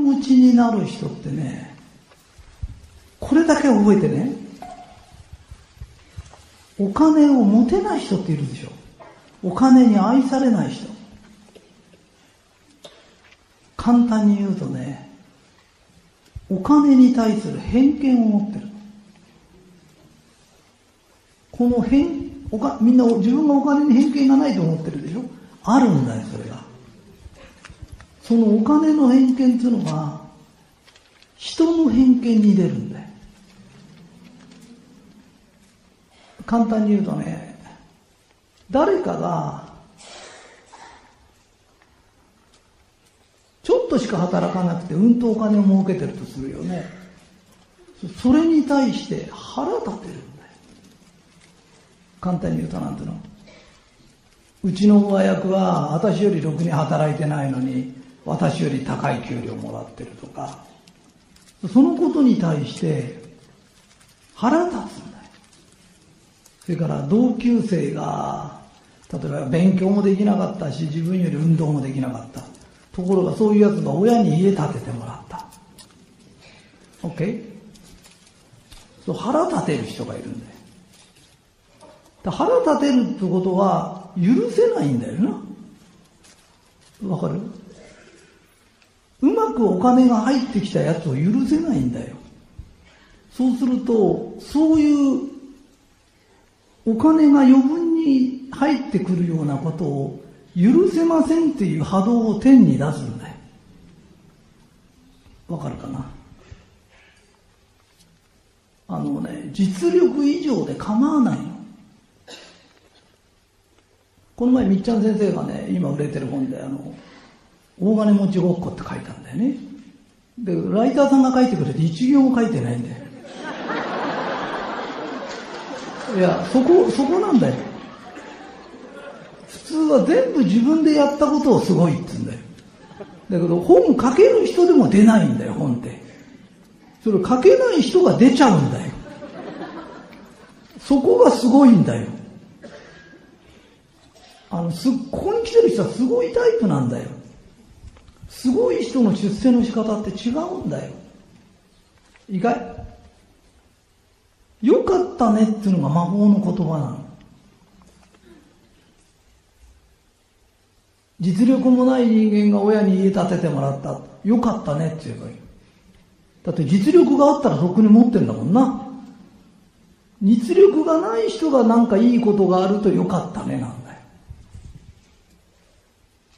持ちになる人ってね、これだけ覚えてね、お金を持てない人っているでしょ。お金に愛されない人。簡単に言うとね、お金に対する偏見を持ってる。この偏、おかみんな自分がお金に偏見がないと思ってるでしょあるんだよ、それ。そのお金の偏見っていうのが、人の偏見に出るんだよ。簡単に言うとね、誰かが、ちょっとしか働かなくてうんとお金を儲けてるとするよね。それに対して腹立てるんだよ。簡単に言うとなんていうの。うちの親役は私よりろくに働いてないのに私より高い給料もらってるとか、そのことに対して腹立つんだよ。それから同級生が、例えば勉強もできなかったし、自分より運動もできなかった。ところがそういうやつが親に家建ててもらった。OK? そう腹立てる人がいるんだよ。だ腹立てるってことは許せないんだよな。わかる？うまくお金が入ってきたやつを許せないんだよ。そうすると、そういうお金が余分に入ってくるようなことを許せませんっていう波動を天に出すんだよ。わかるかな？あのね、実力以上で構わないの。この前、みっちゃん先生がね、今売れてる本で、あの、大金持ちごっこって書いたんだよね。で、ライターさんが書いてくれて一行も書いてないんだよ。いや、そこ、そこなんだよ。普通は全部自分でやったことをすごいって言うんだよ。だけど本書ける人でも出ないんだよ、本って。それ書けない人が出ちゃうんだよ。そこがすごいんだよ。あの、す、ここに来てる人はすごいタイプなんだよ。すごい人の出世の仕方って違うんだよ。意外。よかったねっていうのが魔法の言葉なの。実力もない人間が親に家建ててもらった。よかったねって言えばいい。だって実力があったらとっくに持ってんだもんな。実力がない人がなんかいいことがあるとよかったねなんだ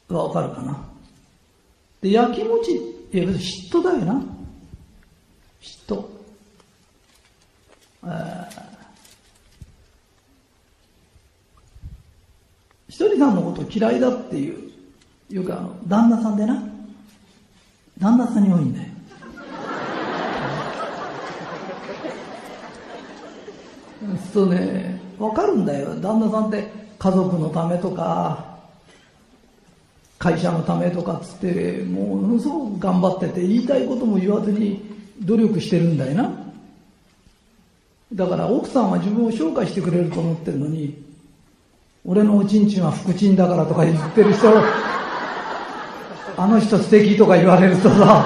よ。わかるかな？で、焼きもち、いや嫉妬だよな。嫉妬。ひとりさんのこと嫌いだっていう、よくあの、旦那さんでな。旦那さんに多いんだよ。そうね、わかるんだよ。旦那さんって家族のためとか、会社のためとかっつって、ものすごく頑張ってて、言いたいことも言わずに努力してるんだよな。だから奥さんは自分を紹介してくれると思ってるのに、俺のおちんちんは福ちんだからとか言ってる人、あの人素敵とか言われるとさ、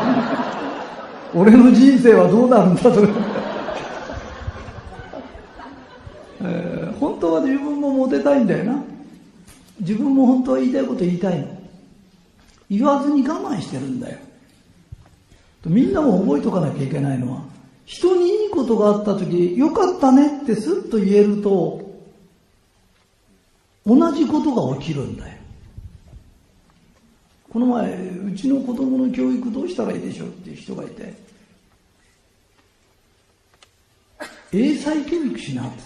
俺の人生はどうなるんだとか、え、本当は自分もモテたいんだよな。自分も本当は言いたいこと言いたいの。言わずに我慢してるんだよ。みんなも覚えとかなきゃいけないのは、人にいいことがあった時、よかったねってスッと言えると、同じことが起きるんだよ。この前、うちの子供の教育どうしたらいいでしょうっていう人がいて、英才教育しなって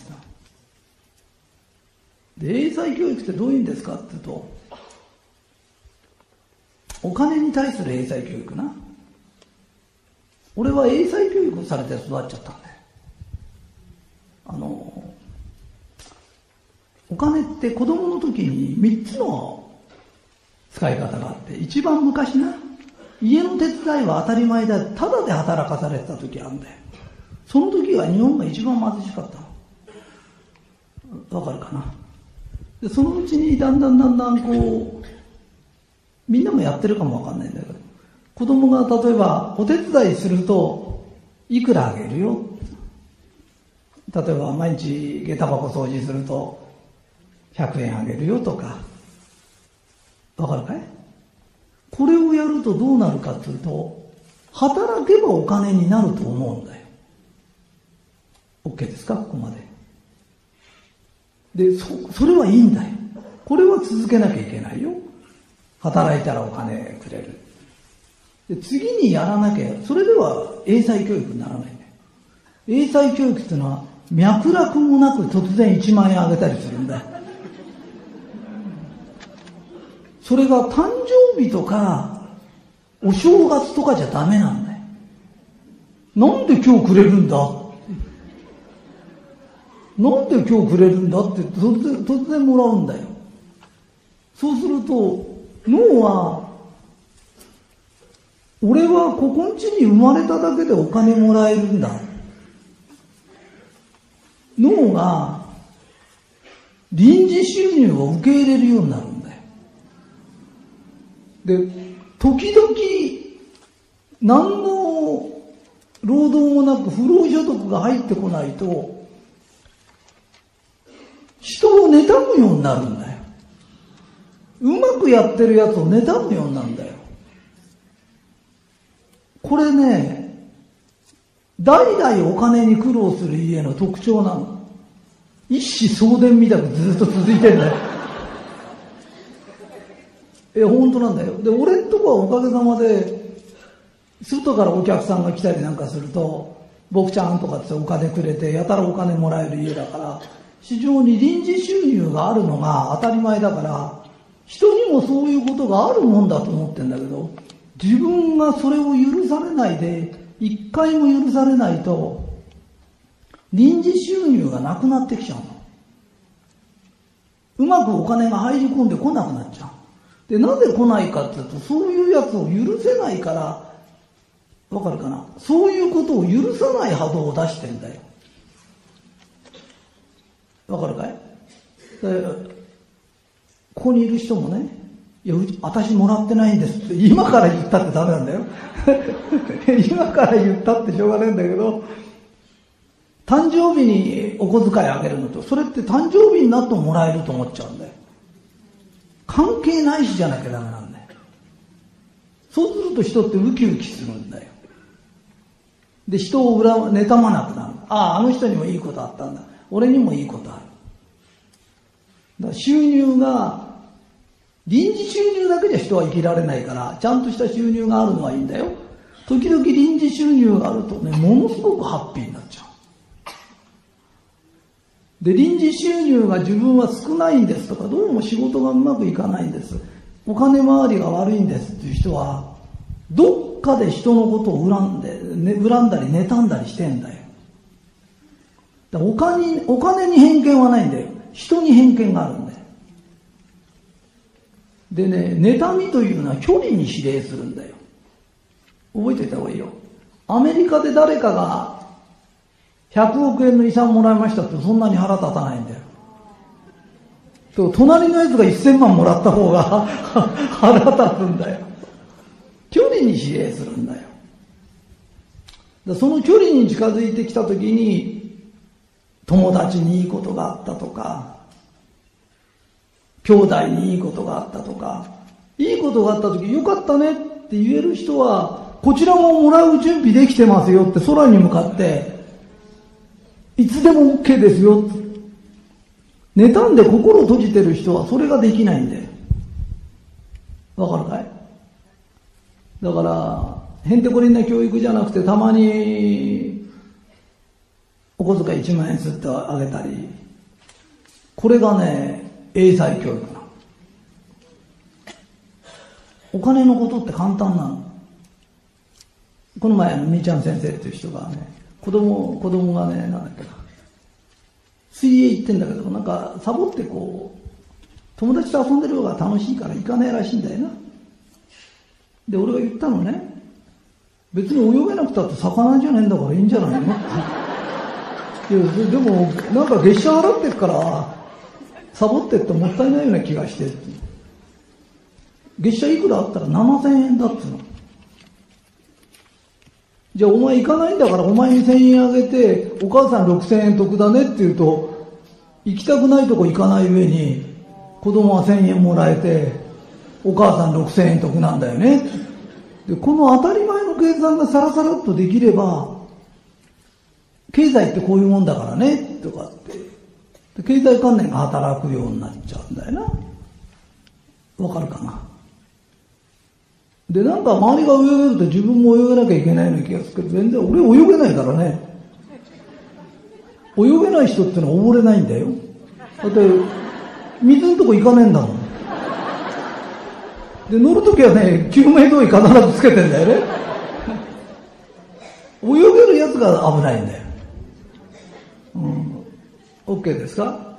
言った。で、英才教育ってどういうんですかって言うと、お金に対する英才教育な。俺は英才教育されて育っちゃったんだよ。あの、お金って子供の時に3つの使い方があって、一番昔な、家の手伝いは当たり前だ、ただで働かされてた時あるんだよ。その時は日本が一番貧しかった。わかるかな？でそのうちにだんだんだんだんこう、みんなもやってるかもわかんないんだけど、子供が例えばお手伝いするといくらあげるよ？例えば毎日下駄箱掃除すると100円あげるよとか。わかるかい？これをやるとどうなるかというと働けばお金になると思うんだよ。OK ですか？ここまで。でそそれはいいんだよ。これは続けなきゃいけないよ。働いたらお金くれる。で次にやらなきゃそれでは英才教育にならないんだよ英才教育っていうのは脈絡もなく突然1万円あげたりするんだそれが誕生日とかお正月とかじゃダメなんだよ。なんで今日くれるんだ？なんで今日くれるんだって突然突然もらうんだよ。そうすると脳は俺はここんちに生まれただけでお金もらえるんだ。脳が臨時収入を受け入れるようになるんだよ。で時々何の労働もなく不労所得が入ってこないと人を妬むようになるんだよ。うまくやってるやつを妬むようなんだよ。これね代々お金に苦労する家の特徴なの。一子相伝みたくずっと続いてんだよ。え本当なんだよ。で俺んとこはおかげさまで外からお客さんが来たりなんかすると僕ちゃんとかってお金くれてやたらお金もらえる家だから非常に臨時収入があるのが当たり前だから人にもそういうことがあるもんだと思ってんだけど自分がそれを許されないで一回も許されないと臨時収入がなくなってきちゃうの。うまくお金が入り込んでこなくなっちゃう。でなぜ来ないかっていうとそういうやつを許せないからわかるかな？そういうことを許さない波動を出してんだよ。わかるかい？ここにいる人もね、いや、私もらってないんですって、今から言ったってダメなんだよ。今から言ったってしょうがないんだけど、誕生日にお小遣いあげるのと、それって誕生日になってももらえると思っちゃうんだよ。関係ないしじゃなきゃダメなんだよ。そうすると人ってウキウキするんだよ。で、人を恨妬まなくなる。ああ、あの人にもいいことあったんだ。俺にもいいことある。収入が、臨時収入だけじゃ人は生きられないから、ちゃんとした収入があるのはいいんだよ。時々臨時収入があるとね、ものすごくハッピーになっちゃう。で、臨時収入が自分は少ないんですとか、どうも仕事がうまくいかないんです。お金回りが悪いんですっていう人は、どっかで人のことを恨んで、ね、恨んだり妬んだりしてんだよ。だお金お金に偏見はないんだよ。人に偏見があるんだよ。でね、妬みというのは距離に指令するんだよ。覚えておいた方がいいよ。アメリカで誰かが100億円の遺産もらいましたってそんなに腹立たないんだよ。と隣のやつが1000万もらった方が 腹立つんだよ。距離に指令するんだよ。だその距離に近づいてきた時に友達にいいことがあったとか、兄弟にいいことがあったとか、いいことがあった時、よかったねって言える人は、こちらももらう準備できてますよって空に向かって、いつでも OK ですよ。妬んで心閉じてる人はそれができないんだよ。わかるかい?だから、へんてこりんな教育じゃなくて、たまに、お小遣い1万円すってあげたり、これがね、英才教育なの。お金のことって簡単なの。この前、みーちゃん先生っていう人がね、子供、子供がね、なんだっけな、水泳行ってんだけど、なんか、サボってこう、友達と遊んでる方が楽しいから行かないらしいんだよな。で、俺が言ったのね、別に泳げなくたって魚じゃねえんだからいいんじゃないのいや、でも、なんか月謝払ってっから、サボってってもったいないような気がして。月謝いくらあったら7000円だっつうの。じゃあお前行かないんだからお前に1000円あげて、お母さん6000円得だねって言うと、行きたくないとこ行かない上に、子供は1000円もらえて、お母さん6000円得なんだよね。で、この当たり前の計算がさらさらっとできれば、経済ってこういうもんだからね、とかって、経済観念が働くようになっちゃうんだよな。わかるかな？で、なんか周りが泳げると自分も泳げなきゃいけないような気がするけど、全然俺泳げないからね。泳げない人ってのは溺れないんだよ。だって、水のとこ行かねえんだもん。で、乗るときはね、救命胴衣必ずつけてんだよね。泳げるやつが危ないんだよ。うん。OK ですか？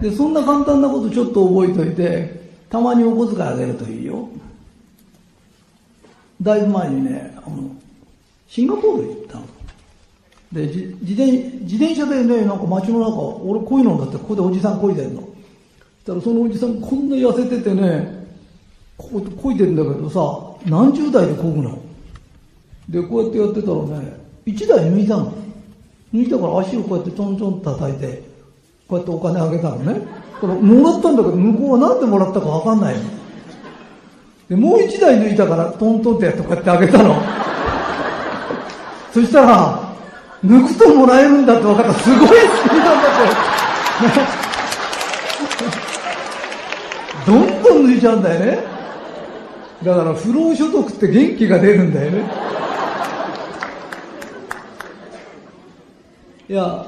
で、そんな簡単なことちょっと覚えといて、たまにお小遣いあげるといいよ。だいぶ前にね、あの、シンガポール行ったの。で、自転自転車でね、なんか街の中、俺こういうのだって、ここでおじさんこいでんの。そしたらそのおじさんこんな痩せててね、ここいでんだけどさ、何十代でこぐの。で、こうやってやってたらね、一台抜いたの。抜いたから足をこうやってちょんちょん叩いて、こうやってお金あげたのね。これもらったんだけど、向こうは何でもらったかわかんないの。で、もう一台抜いたから、トントンってやってこうやってあげたの。そしたら、抜くともらえるんだって分かった。すごいスピードだって。どんどん抜いちゃうんだよね。だから不労所得って元気が出るんだよね。いや、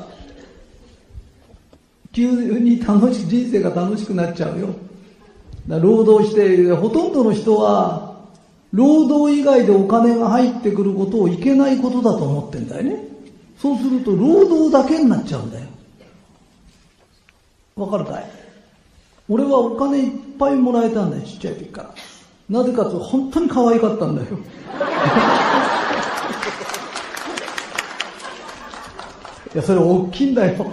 急に楽し人生が楽しくなっちゃうよ。労働して、ほとんどの人は、労働以外でお金が入ってくることをいけないことだと思ってんだよね。そうすると、労働だけになっちゃうんだよ。わかるかい？俺はお金いっぱいもらえたんだよ、ちっちゃい時から。なぜかというと、本当に可愛かったんだよ。いや、それ大きいんだよ。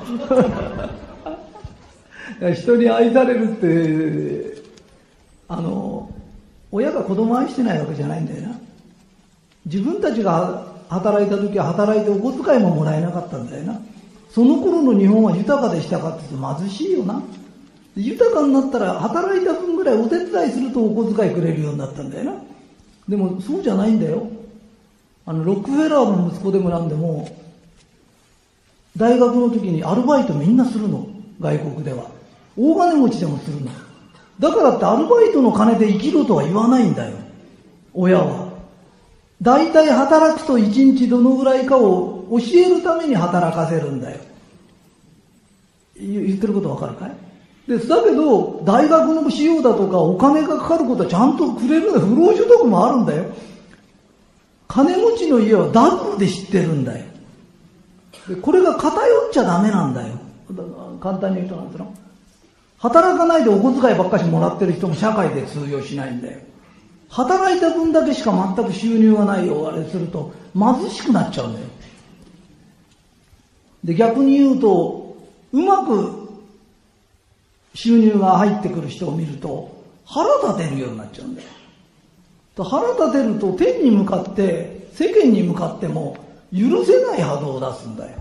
人に愛されるってあの親が子供愛してないわけじゃないんだよな。自分たちが働いた時は働いてお小遣いももらえなかったんだよな。その頃の日本は豊かでしたかって言うと貧しいよな。豊かになったら働いた分ぐらいお手伝いするとお小遣いくれるようになったんだよな。でもそうじゃないんだよ。あのロックフェラーの息子でもなんでも大学の時にアルバイトみんなするの？外国では大金持ちでもするのだからってアルバイトの金で生きろとは言わないんだよ。親は。大体働くと一日どのぐらいかを教えるために働かせるんだよ。言ってることわかるかい？ですだけど、大学の費用だとかお金がかかることはちゃんとくれるんだよ。不労所得もあるんだよ。金持ちの家はダブルで知ってるんだよ。でこれが偏っちゃダメなんだよ。簡単に言うとなんですよ。働かないでお小遣いばっかしもらってる人も社会で通用しないんだよ。働いた分だけしか全く収入がないよ、あれすると貧しくなっちゃうんだよ。で、逆に言うと、うまく収入が入ってくる人を見ると腹立てるようになっちゃうんだよ。腹立てると天に向かって、世間に向かっても許せない波動を出すんだよ。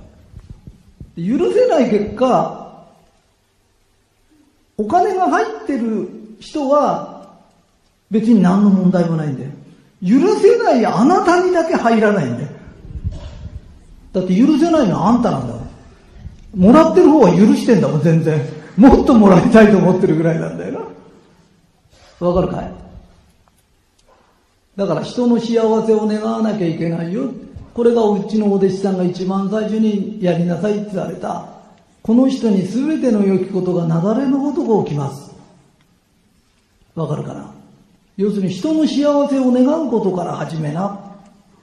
許せない結果、お金が入ってる人は別に何の問題もないんだよ。許せないあなたにだけ入らないんだよ。だって許せないのはあんたなんだもん。もらってる方は許してんだもん、全然。もっともらいたいと思ってるぐらいなんだよな。わかるかい？だから人の幸せを願わなきゃいけないよ。これがうちのお弟子さんが一番最初にやりなさいって言われた。この人に全ての良きことが雪崩のごとく起きます。わかるかな？要するに人の幸せを願うことから始めな。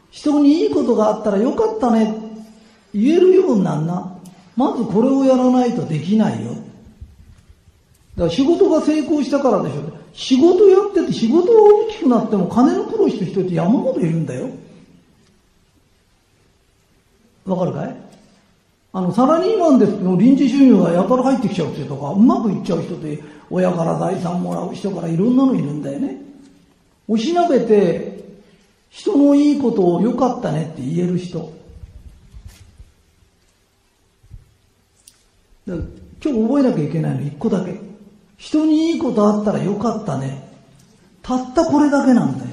人にいいことがあったらよかったね。言えるようになんな。まずこれをやらないとできないよ。だから仕事が成功したからでしょ。仕事やってて仕事が大きくなっても金の苦労してる人って山ほどいるんだよ。わかるかい？あの、サラリーマンですけど、臨時収入がやたら入ってきちゃうっていうとか、うまくいっちゃう人って、親から財産もらう人からいろんなのいるんだよね。おしなべて、人のいいことを良かったねって言える人。今日覚えなきゃいけないの一個だけ。人にいいことあったら良かったね。たったこれだけなんだよ。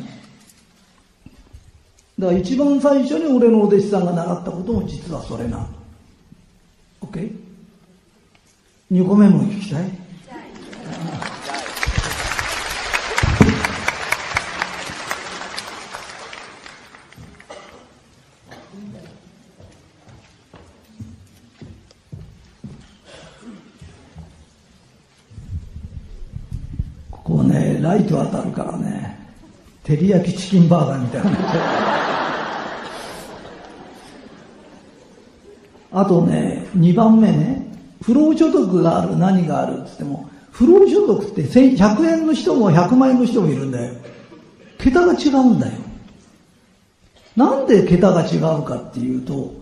だから一番最初に俺のお弟子さんが習ったことも実はそれなの。OK?2 個目も聞きたい？ここね、ライト当たるからね、照り焼きチキンバーガーみたいな。あとね、2番目ね、不労所得がある、何があるって言っても、不労所得って100円の人も100万円の人もいるんだよ。桁が違うんだよ。なんで桁が違うかっていうと、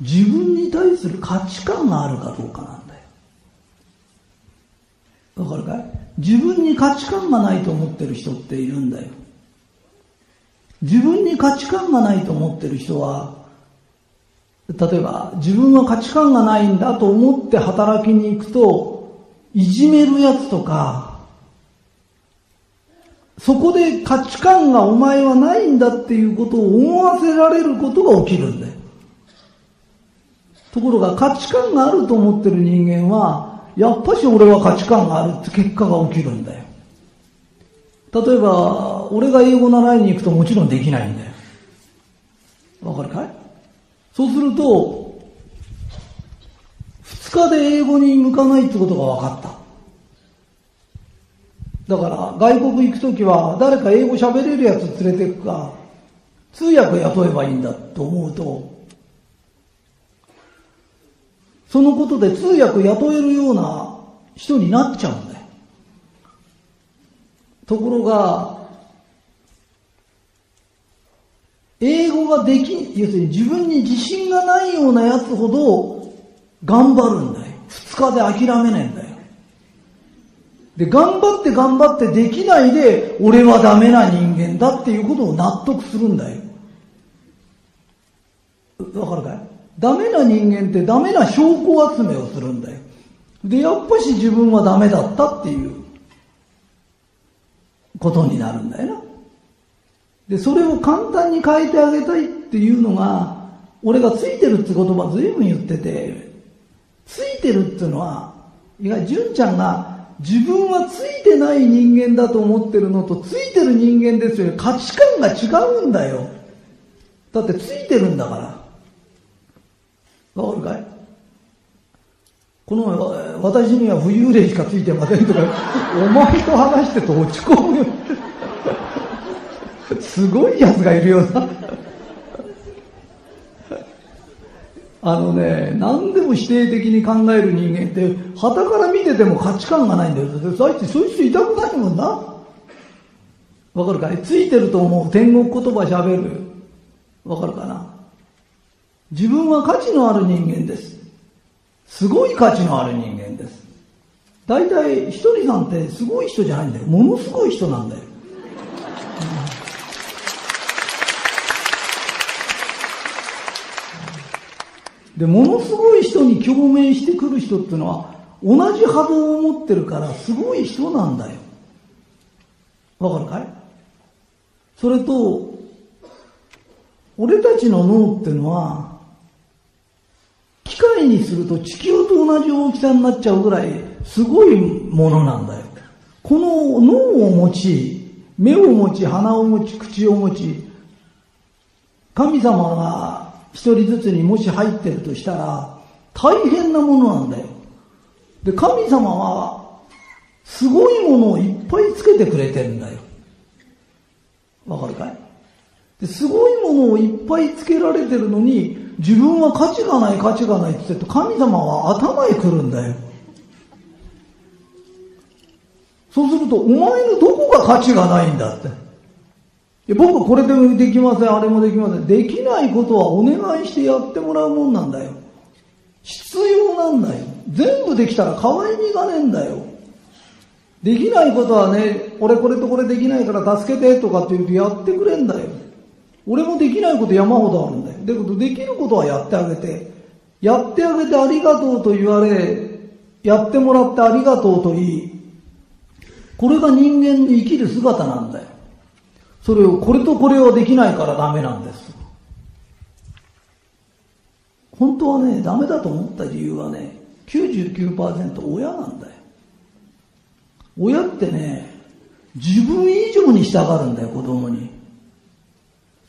自分に対する価値観があるかどうかなんだよ。わかるかい？自分に価値観がないと思ってる人っているんだよ。自分に価値観がないと思ってる人は、例えば自分は価値観がないんだと思って働きに行くと、いじめるやつとか、そこで価値観がお前はないんだっていうことを思わせられることが起きるんだよ。ところが価値観があると思ってる人間は、やっぱし俺は価値観があるって結果が起きるんだよ。例えば、俺が英語習いに行くともちろんできないんだよ。わかるかい？そうすると、二日で英語に向かないってことが分かった。だから、外国行くときは、誰か英語喋れるやつ連れてくか、通訳雇えばいいんだと思うと、そのことで通訳雇えるような人になっちゃうんだよ。ところが、英語ができ、要するに自分に自信がないようなやつほど頑張るんだよ。二日で諦めないんだよ。で、頑張って頑張ってできないで、俺はダメな人間だっていうことを納得するんだよ。わかるかい？ダメな人間ってダメな証拠集めをするんだよ。で、やっぱし自分はダメだったっていうことになるんだよな。で、それを簡単に変えてあげたいっていうのが、俺がついてるって言葉ずいぶん言ってて、ついてるっていうのは、いわゆる純ちゃんが自分はついてない人間だと思ってるのと、ついてる人間ですよ価値観が違うんだよ。だってついてるんだから。わかるかい？この前私には浮遊霊しかついてませんとか、お前と話してと落ち込むよ。すごいやつがいるよな。あのね、何でも否定的に考える人間って、旗から見てても価値観がないんだよ。そういそういう人いたくないもんな。わかるかいついてると思う天国言葉喋る。わかるかな？自分は価値のある人間です。すごい価値のある人間です。大体、ひとりさんってすごい人じゃないんだよ。ものすごい人なんだよ。で、ものすごい人に共鳴してくる人っていうのは、同じ波動を持ってるから、すごい人なんだよ。わかるかい？それと、俺たちの脳っていうのは、機械にすると地球と同じ大きさになっちゃうぐらい、すごいものなんだよ。この脳を持ち、目を持ち、鼻を持ち、口を持ち、神様が一人ずつにもし入ってるとしたら、大変なものなんだよ。で、神様は、すごいものをいっぱいつけてくれてるんだよ。わかるかい？ですごいものをいっぱいつけられてるのに、自分は価値がない価値がないって言って神様は頭へ来るんだよ。そうすると、お前のどこが価値がないんだって。僕はこれでもできません、あれもできません。できないことはお願いしてやってもらうもんなんだよ。必要なんだよ。全部できたら可愛みがねえんだよ。できないことはね、俺これとこれできないから助けてとかって言うとやってくれんだよ。俺もできないこと山ほどあるんだよ。だけどできることはやってあげて、やってあげてありがとうと言われ、やってもらってありがとうと言い、これが人間の生きる姿なんだよ。それを、これとこれはできないからダメなんです。本当はね、ダメだと思った理由はね、99%親なんだよ。親ってね、自分以上に従うんだよ、子供に。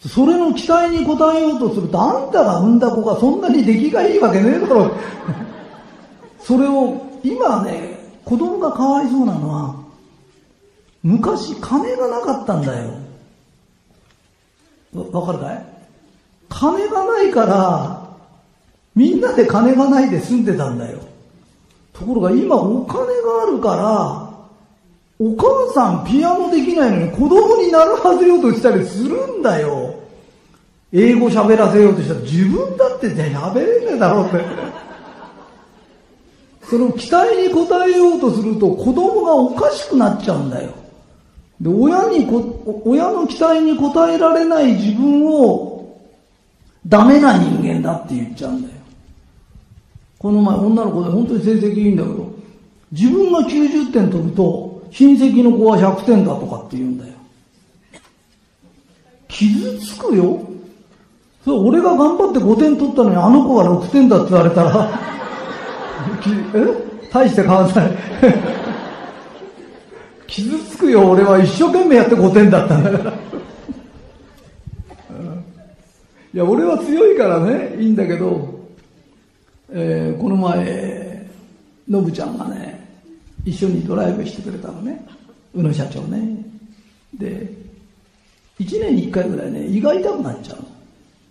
それの期待に応えようとすると、あんたが産んだ子がそんなに出来がいいわけねえだろ。それを、今ね、子供がかわいそうなのは、昔金がなかったんだよ。わかるかい？金がないから、みんなで金がないで住んでたんだよ。ところが今お金があるから、お母さんピアノできないのに子供に習わせようとしたりするんだよ。英語喋らせようとしたら自分だって喋れねえだろうって。その期待に応えようとすると子供がおかしくなっちゃうんだよ。で、親にこ、親の期待に応えられない自分をダメな人間だって言っちゃうんだよ。この前女の子で本当に成績いいんだけど、自分が90点取ると親戚の子は100点だとかって言うんだよ。傷つくよ。そう、俺が頑張って5点取ったのにあの子が6点だって言われたら え？大して変わんない傷つくよ、俺は一生懸命やって5点だったんだから。いや、俺は強いからね、いいんだけど、えー、この前、のぶちゃんがね、一緒にドライブしてくれたのね宇野社長ね。で1年に1回ぐらいね胃が痛くなっちゃうの。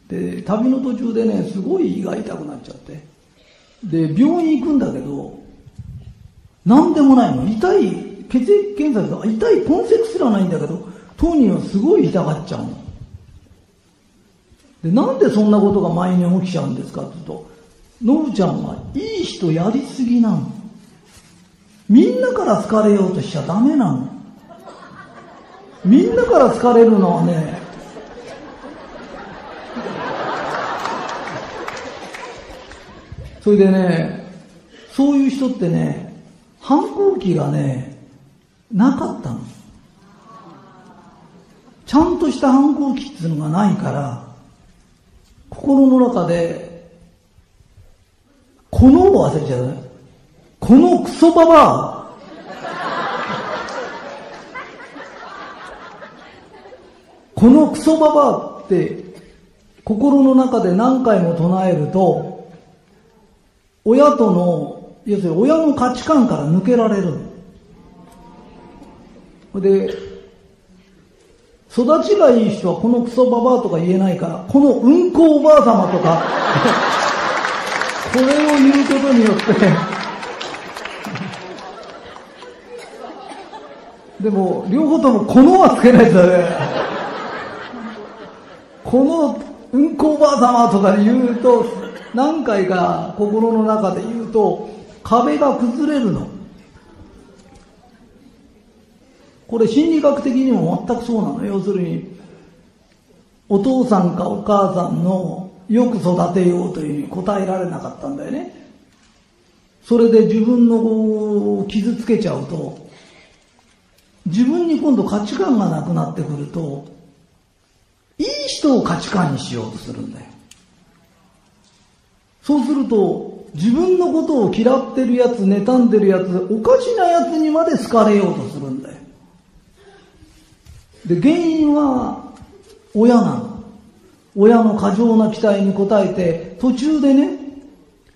で旅の途中でねすごい胃が痛くなっちゃって。で病院行くんだけど何でもないの。痛い血液検査で痛い痕跡すらないんだけど当人はすごい痛がっちゃうのでなんでそんなことが毎年起きちゃうんですかって言うとノブちゃんはいい人やりすぎなのみんなから好かれようとしちゃダメなの。みんなから好かれるのはね、それでね、そういう人ってね、反抗期がね、なかったの。ちゃんとした反抗期っていうのがないから、心の中で、このを忘れちゃう。このクソババアこのクソババアって心の中で何回も唱えると親との要するに親の価値観から抜けられるで育ちがいい人はこのクソババアとか言えないからこのうんこおばあ様とかこれを言うことによってでも、両方ともこのはつけないとね。このうんこおばあ様とか言うと、何回か心の中で言うと、壁が崩れるの。これ心理学的にも全くそうなの。要するに、お父さんかお母さんのよく育てようというふうに答えられなかったんだよね。それで自分の子を傷つけちゃうと、自分に今度価値観がなくなってくると、いい人を価値観にしようとするんだよ。そうすると、自分のことを嫌ってるやつ、妬んでるやつ、おかしなやつにまで好かれようとするんだよ。で、原因は親なの。親の過剰な期待に応えて、途中でね、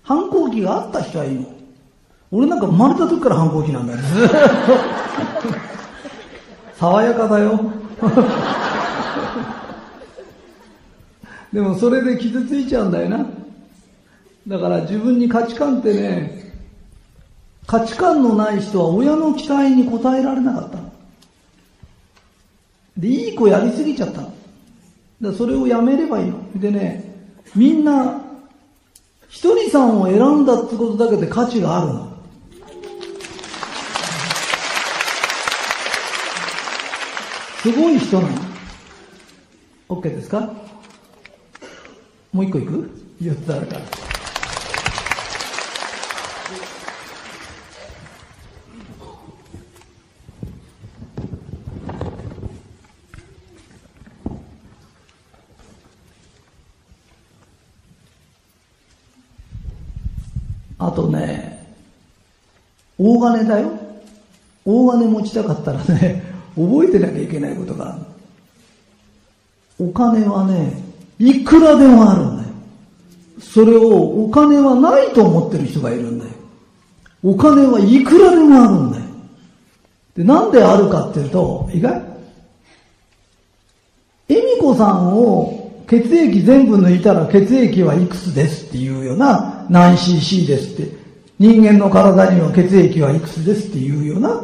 反抗期があった人はいいの。俺なんか生まれた時から反抗期なんだよ、ずっと。爽やかだよ。でもそれで傷ついちゃうんだよな。だから自分に価値観ってね、価値観のない人は親の期待に応えられなかったの。で、いい子やりすぎちゃったの。それをやめればいいの。でね、みんな、一人さんを選んだってことだけで価値があるの。すごい人なの。OK ですか？もう一個いく ?4 つあるから。あとね、大金だよ。大金持ちたかったらね、覚えてなきゃいけないことがある。お金はね、いくらでもあるんだよ。それをお金はないと思ってる人がいるんだよ。お金はいくらでもあるんだよ。で、なんであるかっていうと、意外恵美子さんを血液全部抜いたら血液はいくつですっていうような何 cc ですって。人間の体には血液はいくつですっていうよな。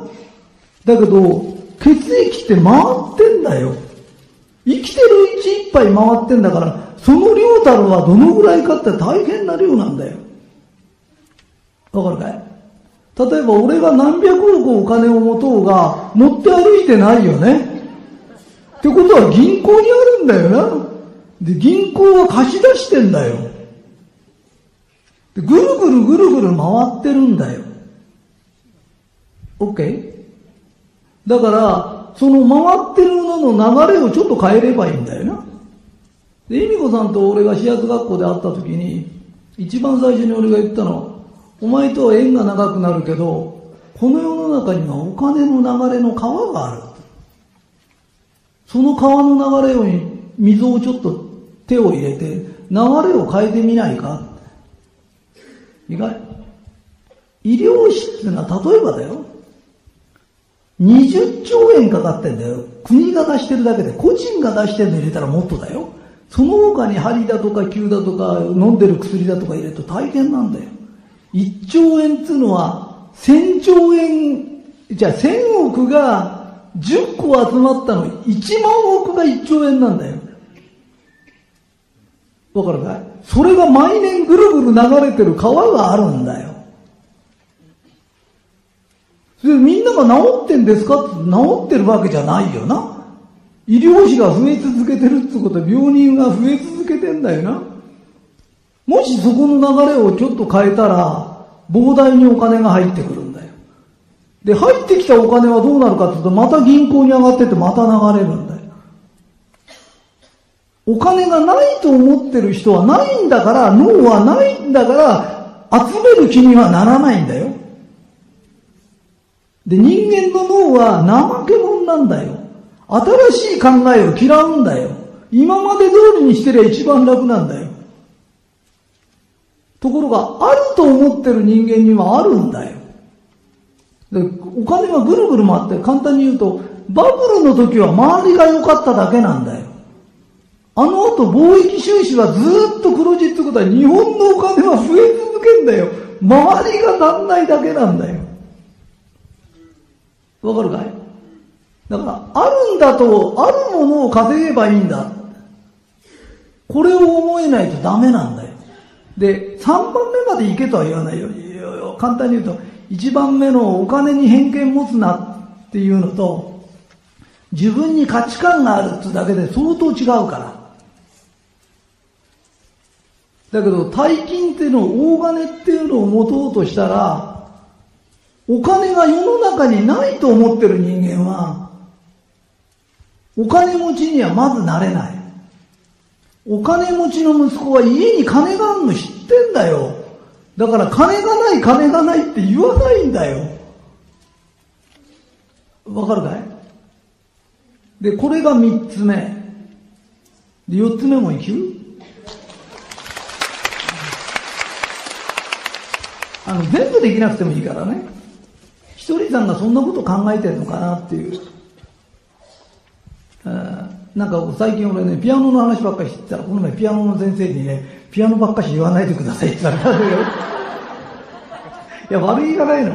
だけど、血液って回ってんだよ。生きてるうちいっぱい回ってんだから、その量たるはどのぐらいかって大変な量なんだよ。わかるかい？例えば俺が何百億お金を持とうが、持って歩いてないよね。ってことは銀行にあるんだよな。で、銀行は貸し出してんだよ。でぐるぐるぐるぐる回ってるんだよ。OK? だから、その回ってるのの流れをちょっと変えればいいんだよな。で、恵美子さんと俺が私圧学校で会った時に、一番最初に俺が言ったの、お前とは縁が長くなるけど、この世の中にはお金の流れの川がある。その川の流れに水をちょっと手を入れて、流れを変えてみないか。意外。医療費っていうのは例えばだよ。20兆円かかってんだよ。国が出してるだけで、個人が出してるの入れたらもっとだよ。その他に針だとか球だとか飲んでる薬だとか入れると大変なんだよ。1兆円っていうのは1000兆円、じゃあ1000億が10個集まったの1万億が1兆円なんだよ。わかるかいそれが毎年ぐるぐる流れてる川があるんだよ。それみんなが治ってんですかって治ってるわけじゃないよな。医療費が増え続けてるってことは病人が増え続けてんだよな。もしそこの流れをちょっと変えたら、膨大にお金が入ってくるんだよ。で、入ってきたお金はどうなるかっていうと、また銀行に上がってってまた流れるんだ。お金がないと思ってる人はないんだから、脳はないんだから、集める気にはならないんだよ。で、人間の脳は怠け者なんだよ。新しい考えを嫌うんだよ。今まで通りにしてりゃ一番楽なんだよ。ところが、あると思ってる人間にはあるんだよ。でお金がぐるぐる回って、簡単に言うと、バブルの時は周りが良かっただけなんだよ。あの後貿易収支はずっと黒字ってことは日本のお金は増え続けんだよ。周りがなんないだけなんだよ。わかるかい？だから、あるんだと、あるものを稼げばいいんだ。これを思えないとダメなんだよ。で、3番目まで行けとは言わないよ。簡単に言うと、1番目のお金に偏見持つなっていうのと、自分に価値観があるってだけで相当違うから。だけど、大金っていうのを、大金っていうのを持とうとしたら、お金が世の中にないと思ってる人間は、お金持ちにはまずなれない。お金持ちの息子は家に金があるの知ってんだよ。だから金がない金がないって言わないんだよ。わかるかい？で、これが三つ目。で、四つ目もいきる？あの、全部できなくてもいいからね。ひとりさんがそんなこと考えてるのかなっていう。なんか最近俺ね、ピアノの話ばっかりしてたら、この前ピアノの先生にね、ピアノばっかし言わないでくださいって言われたんだけど。いや、悪いがないの。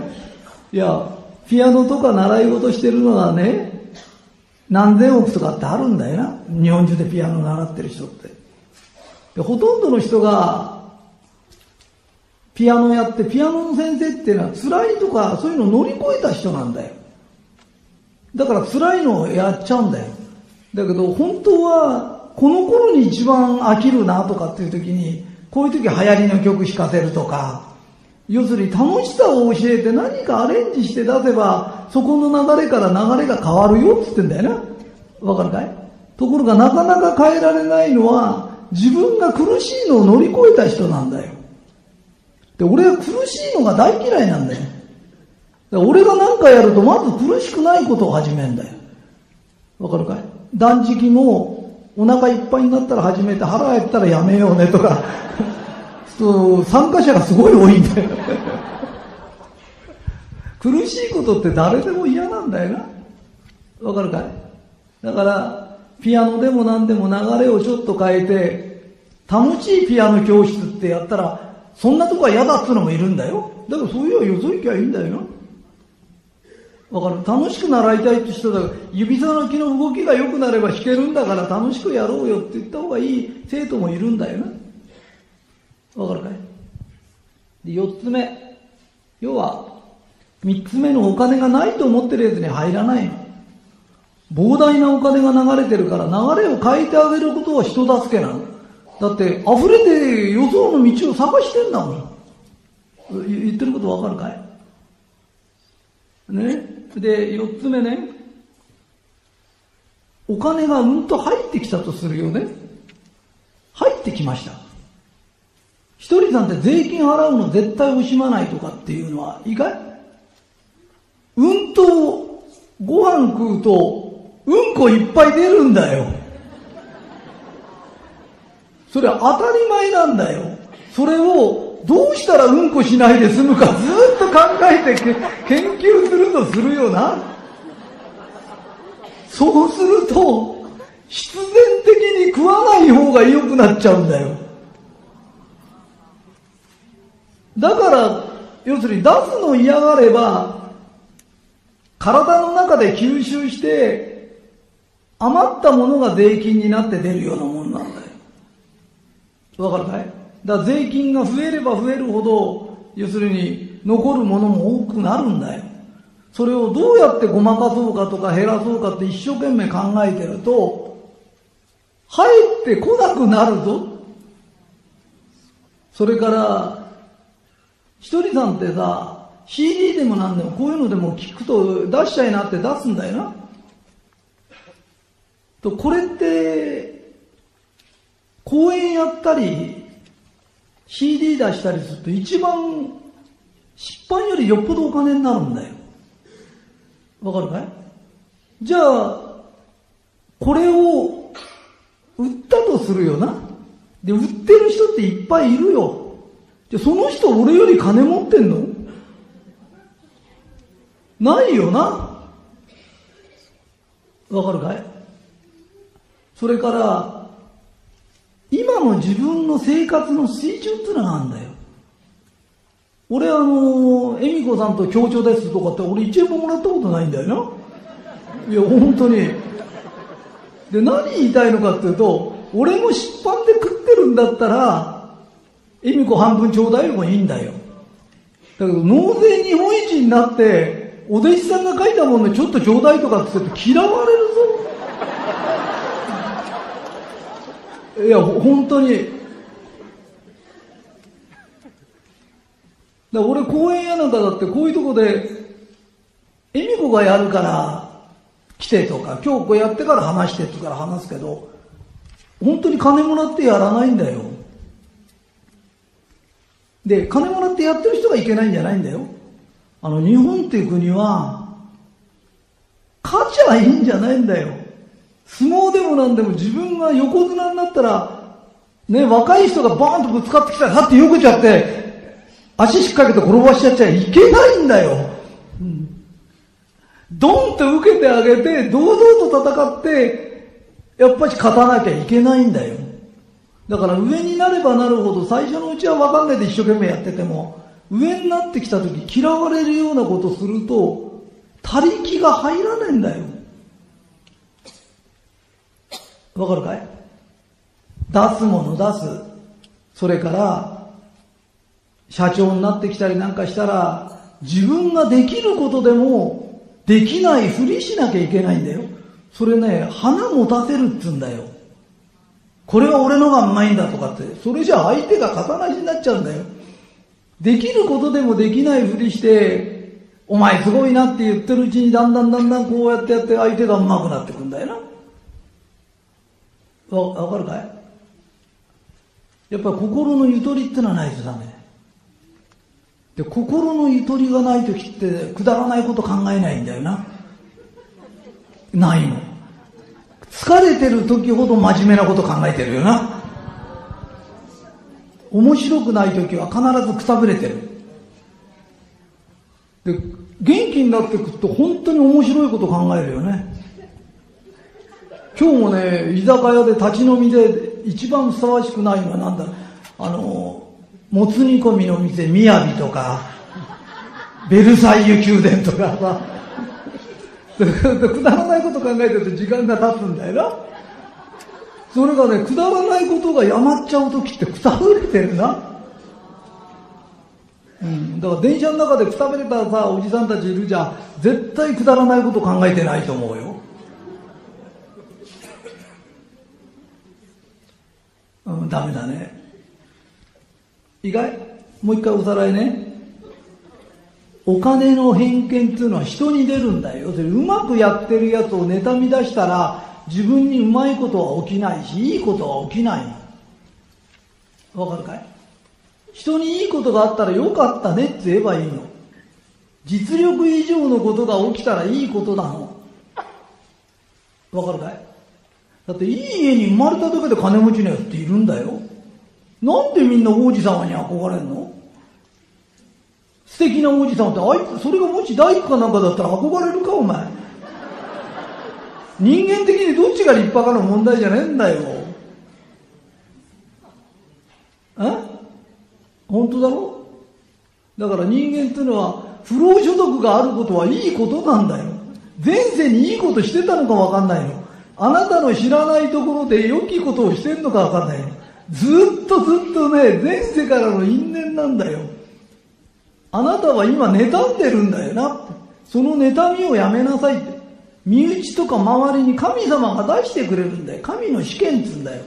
いや、ピアノとか習い事してるのはね、何千億とかってあるんだよな。日本中でピアノ習ってる人って。でほとんどの人が、ピアノやって、ピアノの先生っていうのは辛いとか、そういうのを乗り越えた人なんだよ。だから辛いのをやっちゃうんだよ。だけど本当はこの頃に一番飽きるなとかっていう時に、こういう時流行りの曲弾かせるとか、要するに楽しさを教えて何かアレンジして出せば、そこの流れから流れが変わるよって言ってんだよな。わかるかい？ところがなかなか変えられないのは、自分が苦しいのを乗り越えた人なんだよ。で、俺は苦しいのが大嫌いなんだよ。俺が何かやるとまず苦しくないことを始めんだよ。わかるかい？断食もお腹いっぱいになったら始めて腹減ったらやめようねとか。そう参加者がすごい多いんだよ。苦しいことって誰でも嫌なんだよな。わかるかい？だからピアノでも何でも流れをちょっと変えて楽しいピアノ教室ってやったらそんなとこは嫌だっつうのもいるんだよ。だからそういうのはよそ行きゃいいんだよ。なわかる。楽しく習いたいって人だから指さのきの動きが良くなれば弾けるんだから楽しくやろうよって言った方がいい生徒もいるんだよな。わかるかい？で四つ目。要は三つ目のお金がないと思ってるやつに入らないの。膨大なお金が流れてるから流れを変えてあげることは人助けなの。だって溢れて予想の道を探してんだもん言ってることわかるかい？ね？で、四つ目ね、お金がうんと入ってきたとするよね。入ってきました。一人さんて税金払うの絶対惜しまないとかっていうのはいいかい？うんとご飯食うとうんこいっぱい出るんだよ。それは当たり前なんだよ。それをどうしたらうんこしないで済むかずっと考えて研究するとするよな。そうすると、必然的に食わない方が良くなっちゃうんだよ。だから、要するに出すの嫌がれば、体の中で吸収して、余ったものが税金になって出るようなもんなんだよ。わかるかいだから税金が増えれば増えるほど、要するに残るものも多くなるんだよ。それをどうやってごまかそうかとか減らそうかって一生懸命考えてると、入ってこなくなるぞ。それから、ひとりさんってさ、CD でも何でもこういうのでも聞くと出しちゃいなって出すんだよな。と、これって、公演やったり、CD 出したりすると一番出版よりよっぽどお金になるんだよ。わかるかい？じゃあ、これを売ったとするよな。で、売ってる人っていっぱいいるよ。じゃその人俺より金持ってんの？ないよな。わかるかい？それから、今の自分の生活の水準ってのがあるんだよ。俺あの、恵美子さんと協調ですとかって俺1円ももらったことないんだよな。いや、本当に。で、何言いたいのかっていうと、俺も出版で食ってるんだったら、恵美子半分ちょうだいもいいんだよ。だけど、納税日本一になって、お弟子さんが書いたものでちょっとちょうだいとかって言って嫌われるぞ。いや、本当に。だ俺公園やなんかだってこういうとこで、恵美子がやるから来てとか、今日こうやってから話してってから話すけど、本当に金もらってやらないんだよ。で、金もらってやってる人がいけないんじゃないんだよ。あの、日本っていう国は、勝ちゃいいんじゃないんだよ。相撲でもなんでも自分が横綱になったら、ね、若い人がバーンとぶつかってきたら、はってよけちゃって、足引っ掛けて転ばしちゃっちゃいけないんだよ。うん、ドンと受けてあげて、堂々と戦って、やっぱり勝たなきゃいけないんだよ。だから上になればなるほど、最初のうちは分かんないで一生懸命やってても、上になってきた時嫌われるようなことすると、他力が入らねえんだよ。わかるかい？出すもの出す。それから、社長になってきたりなんかしたら、自分ができることでも、できないふりしなきゃいけないんだよ。それね、花持たせるっつうんだよ。これは俺のがうまいんだとかって、それじゃ相手が肩なしになっちゃうんだよ。できることでもできないふりして、お前すごいなって言ってるうちにだんだんだんだんこうやってやって相手が上手くなってくんだよな。わ、わかるかい？やっぱり心のゆとりってのはないとダメ。で、心のゆとりがない時ってくだらないこと考えないんだよな。ないの。疲れてる時ほど真面目なこと考えてるよな。面白くない時は必ずくたぶれてる。で、元気になってくると本当に面白いこと考えるよね。今日もね、居酒屋で立ち飲みで一番ふさわしくないのはなんだ？あの、もつ煮込みの店、みやびとか、ベルサイユ宮殿とかさ、くだらないこと考えてると時間が経つんだよな。それがね、くだらないことがやまっちゃう時ってくたぶれてるな。うん、だから電車の中でくたぶれたさ、おじさんたちいるじゃん。絶対くだらないこと考えてないと思うよ。うん、ダメだね。意外？もう一回おさらいね。お金の偏見っていうのは人に出るんだよ。うまくやってるやつを妬み出したら自分にうまいことは起きないし、いいことは起きないの。わかるかい？人にいいことがあったらよかったねって言えばいいの。実力以上のことが起きたらいいことなの。わかるかい？だっていい家に生まれただけで金持ちのやつっているんだよ。なんでみんな王子様に憧れんの？素敵な王子様ってあいつ、それがもし大工かなんかだったら憧れるかお前。人間的にどっちが立派かの問題じゃねえんだよ。え？本当だろ？だから人間っていうのは不労所得があることはいいことなんだよ。前世にいいことしてたのかわかんないの。あなたの知らないところで良きことをしてんのかわかんない。ずっとずっとね、前世からの因縁なんだよ。あなたは今妬んでるんだよな。その妬みをやめなさいって。身内とか周りに神様が出してくれるんだよ。神の試験っつんだよ。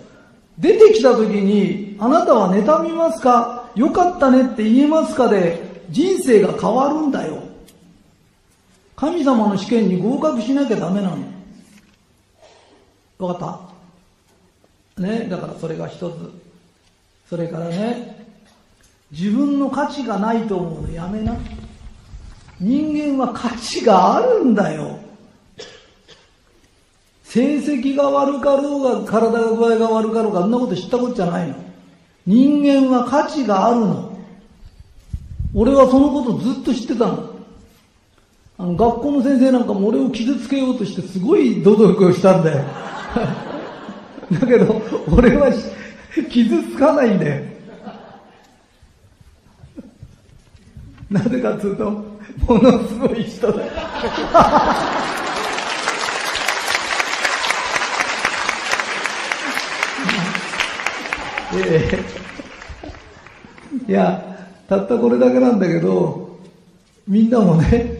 出てきた時に、あなたは妬みますか？よかったねって言えますかで、人生が変わるんだよ。神様の試験に合格しなきゃダメなの。わかった？ね、だからそれが一つ。それからね、自分の価値がないと思うのやめな。人間は価値があるんだよ。成績が悪かろうが、体が具合が悪かろうが、あんなこと知ったことじゃないの。人間は価値があるの。俺はそのことずっと知ってたの。あの、学校の先生なんかも俺を傷つけようとしてすごい努力をしたんだよ。だけど、俺は傷つかないんだよ。なぜかというと、ものすごい人だよ。え、いや、たったこれだけなんだけど、みんなもね、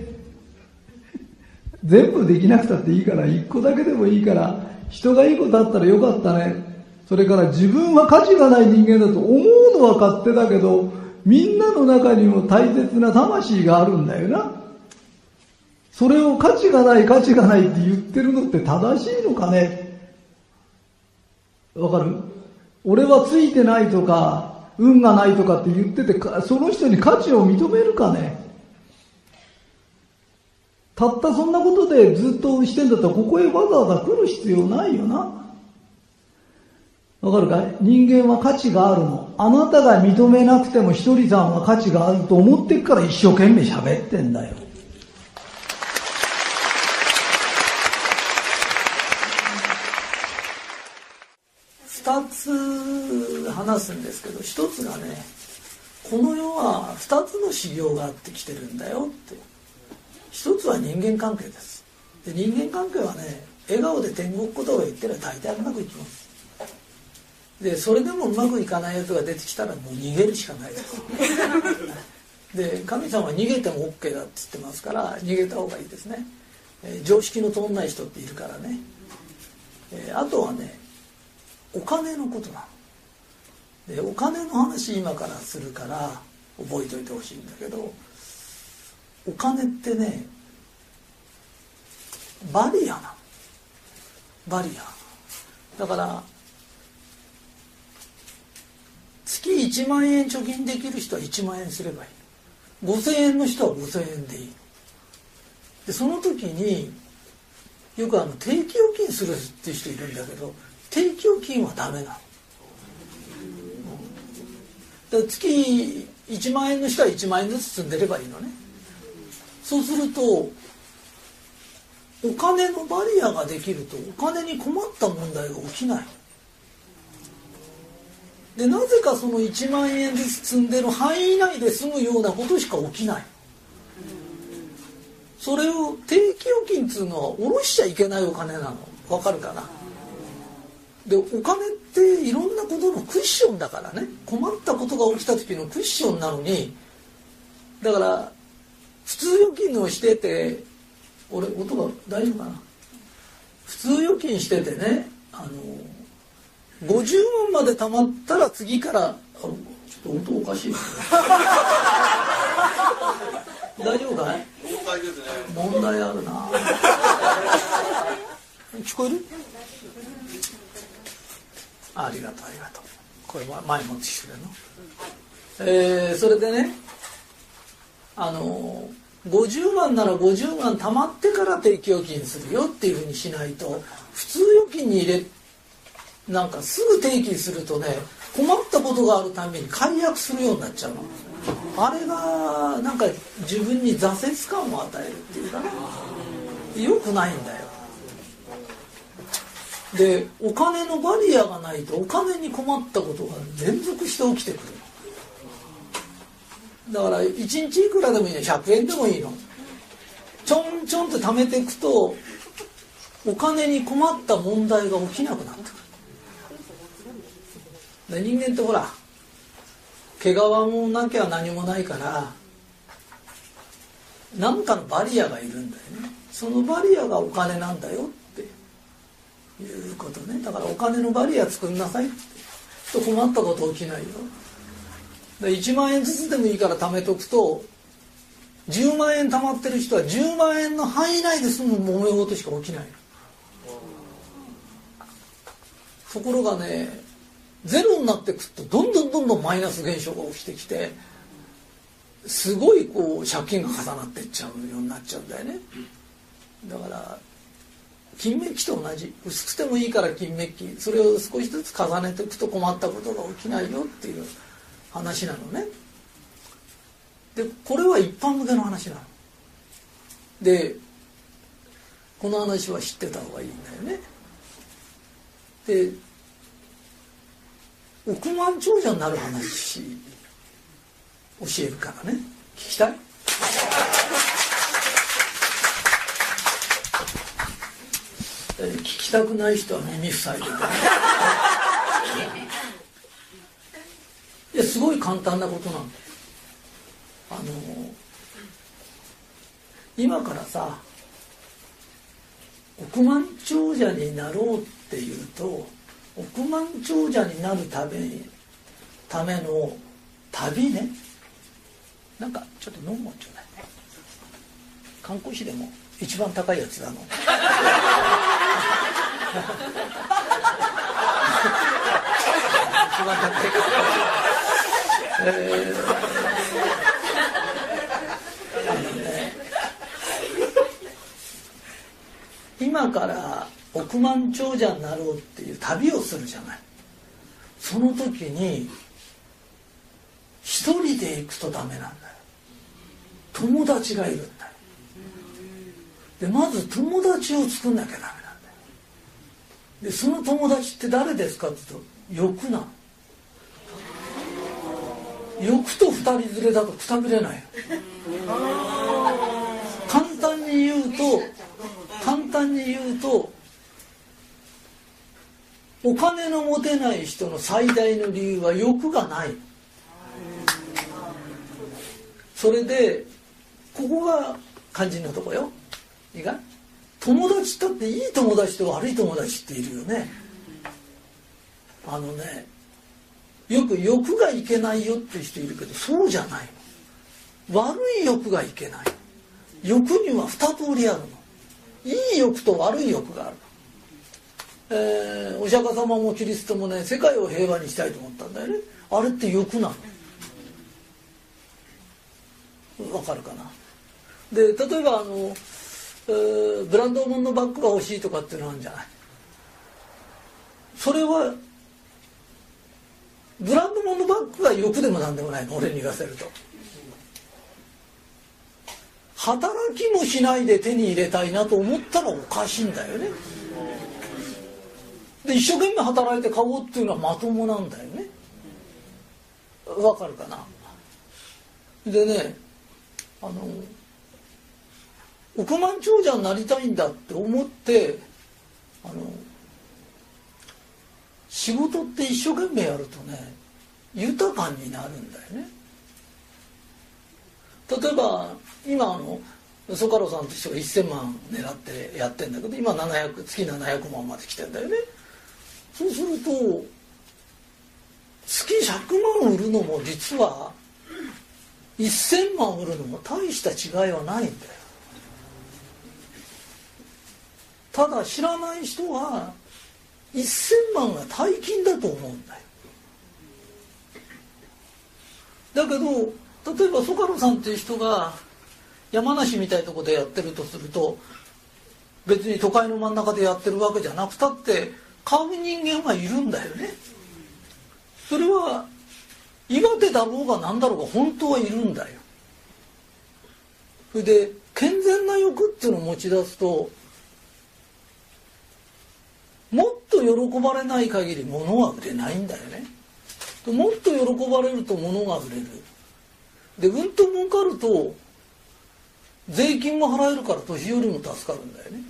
全部できなくたっていいから、一個だけでもいいから、人がいいことあったらよかったね。それから自分は価値がない人間だと思うのは勝手だけど、みんなの中にも大切な魂があるんだよな。それを価値がない価値がないって言ってるのって正しいのかねわかる？俺はついてないとか、運がないとかって言ってて、その人に価値を認めるかねたったそんなことでずっとしてんだったら、ここへわざわざ来る必要ないよな。わかるかい？人間は価値があるの。あなたが認めなくても一人さんは価値があると思ってっから一生懸命喋ってんだよ。二つ話すんですけど、一つがね、この世は二つの修行があってきてるんだよって。一つは人間関係です。で人間関係はね笑顔で天国言葉を言ってら大体うまくいきます。でそれでもうまくいかないやつが出てきたらもう逃げるしかないです。で神様は逃げても OK だって言ってますから逃げた方がいいですね、えー、常識の通んない人っているからね、えー、あとはねお金のことなの。でお金の話今からするから覚えておいてほしいんだけどお金ってねバリアなバリア。だから月1万円貯金できる人は1万円すればいい。5000円の人は5000円でいい。でその時によくあの定期預金するっていう人いるんだけど定期預金はダメなの、だから月1万円の人は1万円ずつ積んでればいいのね。そうするとお金のバリアができるとお金に困った問題が起きない。でなぜかその1万円ずつ積んでる範囲内で済むようなことしか起きない。それを定期預金っつうのは下ろしちゃいけないお金なの。わかるかな？でお金っていろんなことのクッションだからね。困ったことが起きた時のクッションなのにだから普通預金をしてて俺音が大丈夫かな？普通預金しててねあの50万まで貯まったら次からあちょっと音おかしい 大丈夫かい？問題あるな。聞こえる？ありがとうありがとう。これ前持ってきてるの？えー、それでねあの50万なら50万貯まってから定期預金するよっていうふうにしないと普通預金に入れなんかすぐ定期するとね困ったことがあるために解約するようになっちゃうの。あれがなんか自分に挫折感を与えるっていうかね。よくないんだよ。でお金のバリアがないとお金に困ったことが連続して起きてくる。だから1日いくらでもいいの100円でもいいの。ちょんちょんって貯めていくとお金に困った問題が起きなくなってくる。で人間ってほら毛皮もなきゃ何もないから何かのバリアがいるんだよね。そのバリアがお金なんだよって。いうことね。だからお金のバリア作んなさいと困ったこと起きないよ。で1万円ずつでもいいから貯めとくと10万円貯まってる人は10万円の範囲内で済む揉め事しか起きないところがねゼロになってくとどんどんどんどんマイナス現象が起きてきてすごいこう借金が重なってっちゃうようになっちゃうんだよね。だから金メッキと同じ。薄くてもいいから金メッキ。それを少しずつ重ねていくと困ったことが起きないよっていう。話なのね。でこれは一般向けの話なの。でこの話は知ってた方がいいんだよね。で億万長者になる話教えるからね。聞きたい？聞きたくない人は耳塞いでい。やすごい簡単なことなんだよ。あの今からさ億万長者になろうっていうと億万長者になるためにための旅ね。なんかちょっと飲むもんちょうだい？観光費でも一番高いやつだの。一番高いえー、今から億万長者になろうっていう旅をするじゃない。その時に一人で行くとダメなんだよ。友達がいるんだよ。でまず友達を作んなきゃダメでその友達って誰ですかって言うと欲なの。欲と二人連れだとくたびれない。簡単に言うと簡単に言うとお金の持てない人の最大の理由は欲がない。それでここが肝心なとこよ。いいか？友達だっていい友達と悪い友達っているよね。あのねよく欲がいけないよって人いるけどそうじゃない悪い欲がいけない。欲には二通りあるの。いい欲と悪い欲がある。えー、お釈迦様もキリストもね世界を平和にしたいと思ったんだよね。あれって欲なの。わかるかな。で例えばあの、えー、ブランド物のバッグが欲しいとかっていうのあるんじゃない。それはブランド物のバッグが欲でもなんでもないの俺に言わせると。働きもしないで手に入れたいなと思ったらおかしいんだよね。で一生懸命働いて買おうっていうのはまともなんだよね。わかるかな？でねあの億万長者になりたいんだって思ってあの仕事って一生懸命やるとね豊かになるんだよね。例えば今あのソカロさんと人が1,000万狙ってやってんだけど今700月700万まで来てんだよね。そうすると月100万売るのも実は1,000万売るのも大した違いはないんだよ。ただ知らない人は1,000万が大金だと思うんだよ。だけど例えばソカロさんっていう人が山梨みたいなとこでやってるとすると別に都会の真ん中でやってるわけじゃなくたって買う人間はいるんだよね。それは岩手だろうが何だろうが本当はいるんだよ。それで健全な欲っていうのを持ち出すともっと喜ばれない限り物は売れないんだよね。もっと喜ばれると物が売れる。でうんと儲かると税金も払えるから年寄りも助かるんだよね。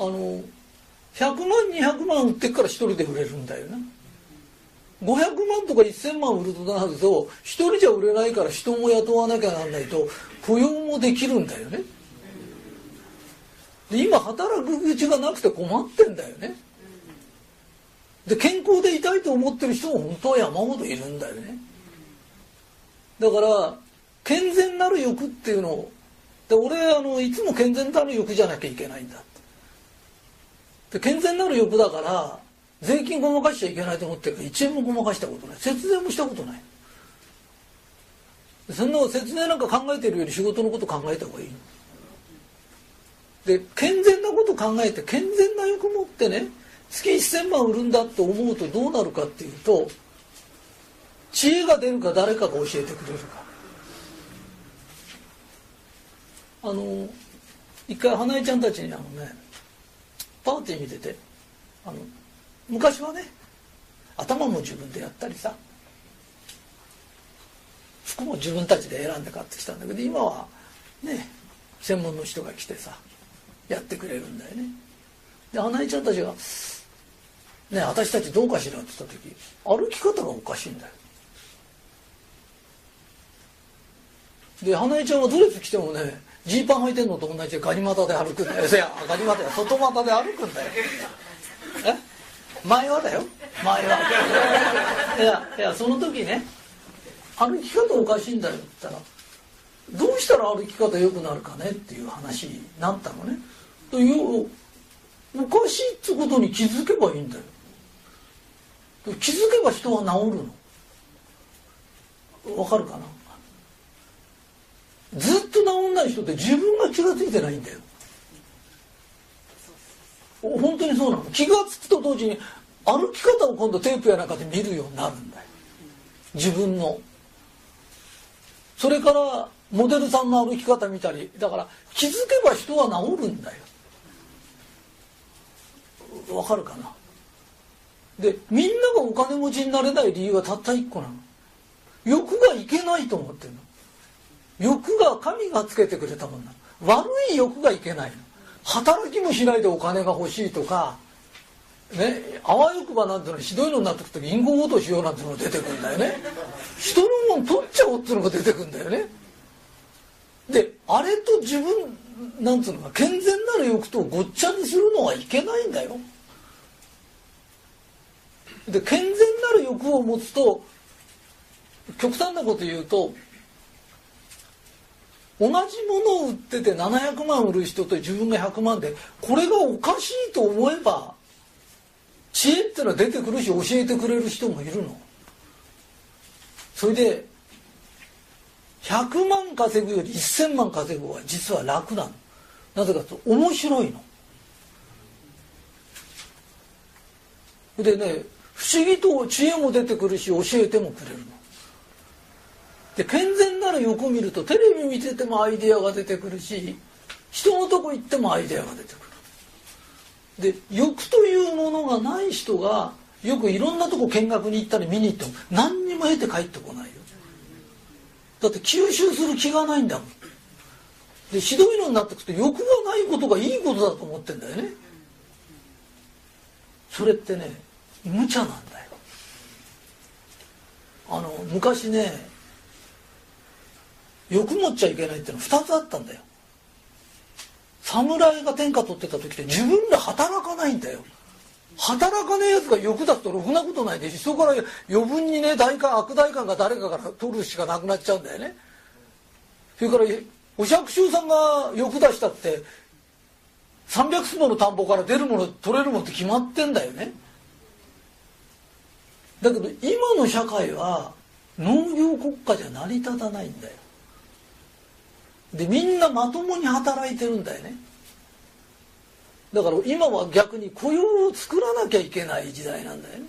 あの100万200万売ってっから一人で売れるんだよな。500万とか1000万売るとなると一人じゃ売れないから人も雇わなきゃなんないと雇用もできるんだよね。で今働く口がなくて困ってんだよね。で健康でいたいと思ってる人も本当は山ほどいるんだよね。だから健全なる欲っていうのをで俺あのいつも健全なる欲じゃなきゃいけないんだで健全なる欲だから税金ごまかしちゃいけないと思ってるから1円もごまかしたことない。節税もしたことない。そんな節税なんか考えてるより仕事のこと考えた方がいいで健全なこと考えて健全な欲持ってね月1,000万売るんだって思うとどうなるかっていうと知恵が出るか誰かが教えてくれるか。あの一回花江ちゃんたちにあのねパーティー見ててあの昔はね頭も自分でやったりさ服も自分たちで選んで買ってきたんだけど今はね専門の人が来てさやってくれるんだよね。で花江ちゃんたちが「ね私たちどうかしら?」って言った時歩き方がおかしいんだよ。で花江ちゃんはドレス着てもねジーパン履いてんのと同じでガニ股で歩くんだよ。いやガニ股や外股で歩くんだよ。え？前はだよ。前は。いやいやその時ね歩き方おかしいんだよって言ったらどうしたら歩き方良くなるかねっていう話になったのね。というおかしいってことに気づけばいいんだよ。気づけば人は治るの。わかるかな？ずっと治んない人って自分が気が付いてないんだよ。本当にそうなの？気が付くと同時に歩き方を今度テープやなんかで見るようになるんだよ。自分の。それからモデルさんの歩き方見たりだから気づけば人は治るんだよ。わかるかな？でみんながお金持ちになれない理由はたった一個なの。欲がいけないと思ってるの。欲が神がつけてくれたもんな悪い欲がいけないの。働きもしないでお金が欲しいとかねあわよくばなんていうのひどいのになってくと銀行強盗しようなんていうのが出てくるんだよね。人のもん取っちゃおうっていうのが出てくるんだよね。であれと自分なんつうのか健全なる欲とごっちゃにするのはいけないんだよで健全なる欲を持つと極端なこと言うと同じものを売ってて700万売る人と自分が100万でこれがおかしいと思えば知恵ってのは出てくるし教えてくれる人もいるの。それで100万稼ぐより1000万稼ぐ方が実は楽なの。なぜかと面白いの。でね不思議と知恵も出てくるし教えてもくれるの。で健全なる横見るとテレビ見ててもアイデアが出てくるし人のとこ行ってもアイデアが出てくる。で欲というものがない人がよくいろんなとこ見学に行ったり見に行っても何にも得て帰ってこない。だって吸収する気がないんだもん。でひどいのになってくと欲がないことがいいことだと思ってんだよね。それってね無茶なんだよ。あの昔ね欲持っちゃいけないっていうの2つあったんだよ侍が天下取ってた時って自分で働かないんだよ働かねえやつが欲だとろくなことないでしそこから余分にね代官悪代官が誰かから取るしかなくなっちゃうんだよね。それからお百姓さんが欲出したって300坪の田んぼから出るもの取れるものって決まってんだよね。だけど今の社会は農業国家じゃ成り立たないんだよでみんなまともに働いてるんだよねだから今は逆に雇用を作らなきゃいけない時代なんだよね。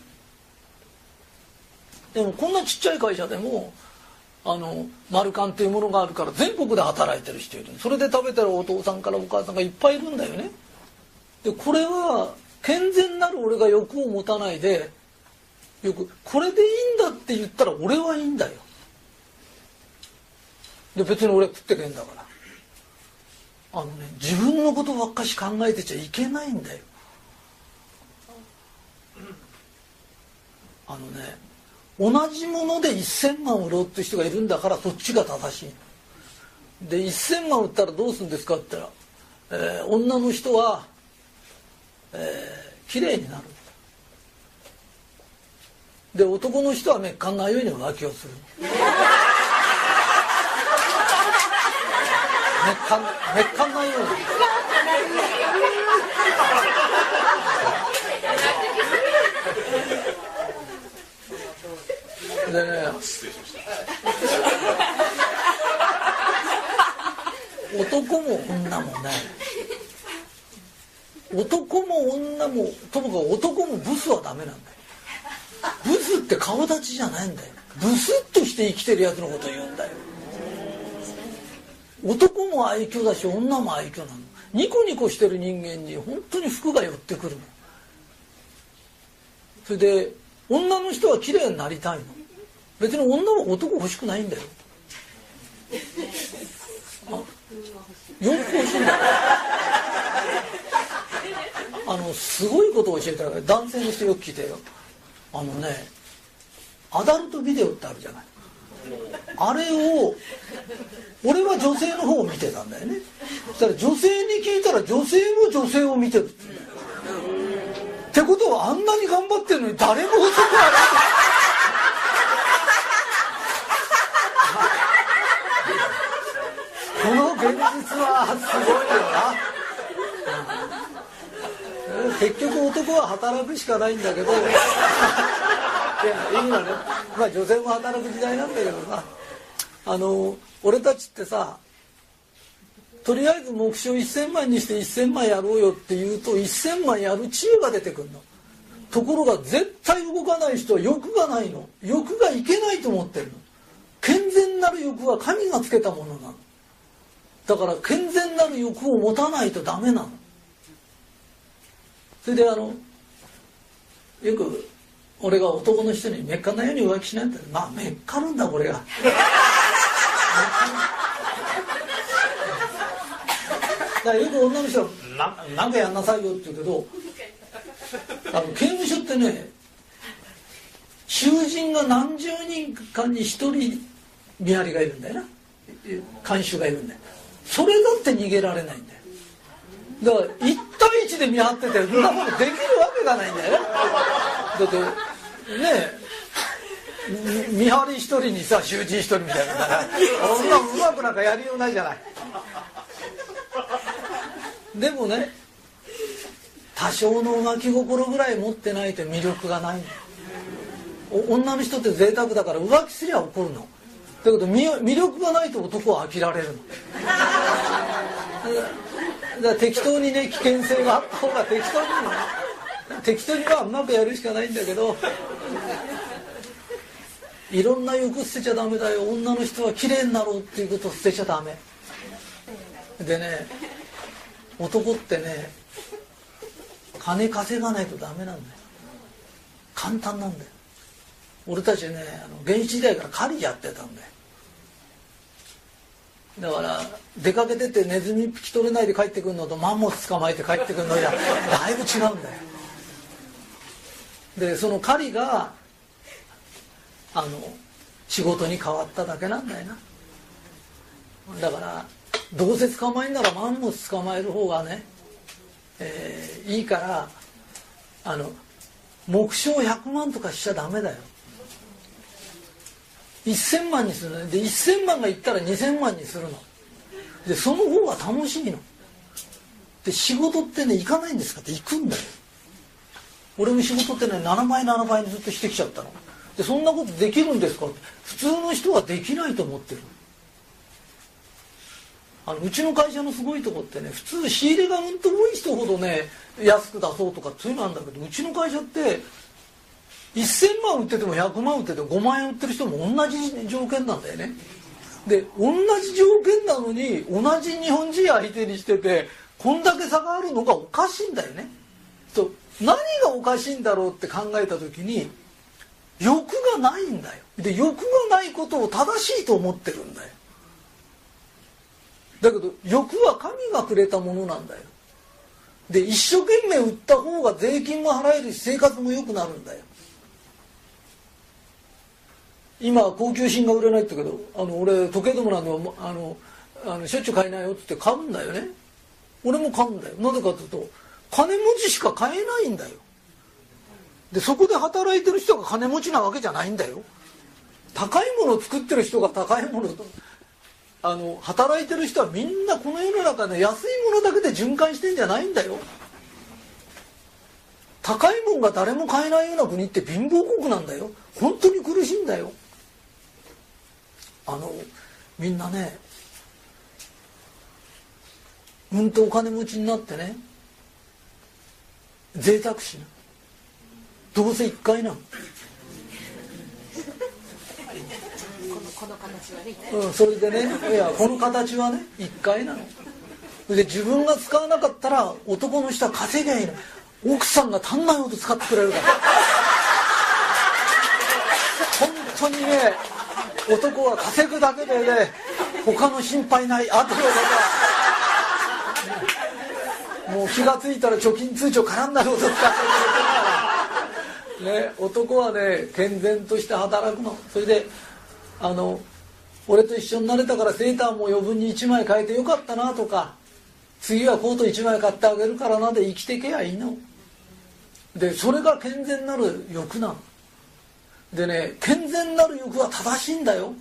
でもこんなちっちゃい会社でもあの丸カンっていうものがあるから全国で働いてる人いるそれで食べてるお父さんからお母さんがいっぱいいるんだよね。でこれは健全なる俺が欲を持たないでよくこれでいいんだって言ったら俺はいいんだよ。で別に俺食ってけんだから。あのね自分のことばっかし考えてちゃいけないんだよ。あのね同じもので1,000万売ろうって人がいるんだからそっちが正しい。で1,000万売ったらどうするんですかって言ったら、えー、女の人は、えー、綺麗になる。で男の人はめっかんないように浮気をする。めっかんめっかんないように。でね男も女もね男も女もともかく男もブスはダメなんだよ。ブスって顔立ちじゃないんだよ。ブスッとして生きてるやつのこと言うんだよ。男も愛嬌だし女も愛嬌なの。ニコニコしてる人間に本当に服が寄ってくるの。それで女の人は綺麗になりたいの。別に女は男欲しくないんだよ。洋服欲しいんだよ。あのすごいことを教えたら男性の人よく聞いてよ。あのねアダルトビデオってあるじゃない。あれを俺は女性の方を見てたんだよね。そしたら女性に聞いたら女性も女性を見てるってってことはあんなに頑張ってるのに誰も男はこの現実はすごいよな、結局男は働くしかないんだけど。いやいいのねまあ女性も働く時代なんだけどさ。あの俺たちってさとりあえず目標1,000万にして1,000万やろうよって言うと1,000万やる知恵が出てくるの。ところが絶対動かない人は欲がないの。欲がいけないと思ってるの。健全なる欲は神がつけたものなの。だから健全なる欲を持たないとダメなの。それであのよく俺が男の人にめっかんなように浮気しないんだまあめっかるんだこれが。だからよく女の人はな「なんかやんなさいよ」って言うけどあの刑務所ってね囚人が何十人かに一人見張りがいるんだよな。看守がいるんだよ。それだって逃げられないんだよ。だから1対1で見張っててそんなことできるわけがないんだよだって見張り一人にさ囚人一人みたいなそんなうまくなんかやりようないじゃない。でもね多少の浮気心ぐらい持ってないと魅力がない女の人って贅沢だから浮気すりゃ怒るの。だけど魅力がないと男は飽きられるの。だから適当にね危険性があった方が適当に適当にはうまくやるしかないんだけどいろんな欲捨てちゃダメだよ。女の人は綺麗になろうっていうことを捨てちゃダメ。でね男ってね金稼がないとダメなんだよ。簡単なんだよ。俺たちねあの原始時代から狩りやってたんだよ。だから出かけててネズミ引き取れないで帰ってくるのとマンモス捕まえて帰ってくるのじゃだいぶ違うんだよ。でその狩りがあの仕事に変わっただけなんだよな。だからどうせ捕まえんならマンモス捕まえる方がね、えー、いいからあの目標100万とかしちゃダメだよ。1000万にするので1000万がいったら2000万にするの。でその方が楽しいの。で仕事ってね行かないんですかって行くんだよ。俺も仕事ってね7倍7倍にずっとしてきちゃったの。でそんなことできるんですか？って普通の人はできないと思ってる。あのうちの会社のすごいとこってね普通仕入れがうんと多い人ほどね安く出そうとかそういうのなんだけどうちの会社って1000万売ってても100万売ってて5万円売ってる人も同じ条件なんだよね。で同じ条件なのに同じ日本人相手にしててこんだけ差があるのがおかしいんだよね。と何がおかしいんだろうって考えた時に欲がないんだよ。で欲がないことを正しいと思ってるんだよ。だけど欲は神がくれたものなんだよ。で一生懸命売った方が税金も払えるし生活も良くなるんだよ。今高級品が売れないって言うけどあの俺時計でもなんであのあのしょっちゅう買えないよって買うんだよね。俺も買うんだよ。なぜかというと金持ちしか買えないんだよ。でそこで働いてる人が金持ちなわけじゃないんだよ。高いものを作ってる人が高いものあの働いてる人はみんなこの世の中で安いものだけで循環してんじゃないんだよ。高いもんが誰も買えないような国って貧乏国なんだよ。本当に苦しいんだよ。あのみんなねうんとお金持ちになってね贅沢しな。どうせ一回なのこの形はね、うん、それでね。いやこの形はね一回なの。で自分が使わなかったら男の人は稼げばいいの。奥さんが足んないほど使ってくれるから。本当にね男は稼ぐだけでね他の心配ないあとのことはもう気が付いたら貯金通帳絡んだほど使ってくれてるから。ね男はね健全として働くの。それであの俺と一緒になれたからセーターも余分に1枚変えてよかったなとか次はコート1枚買ってあげるからなで生きてけやいいの。でそれが健全なる欲なの。でね健全なる欲は正しいんだよ。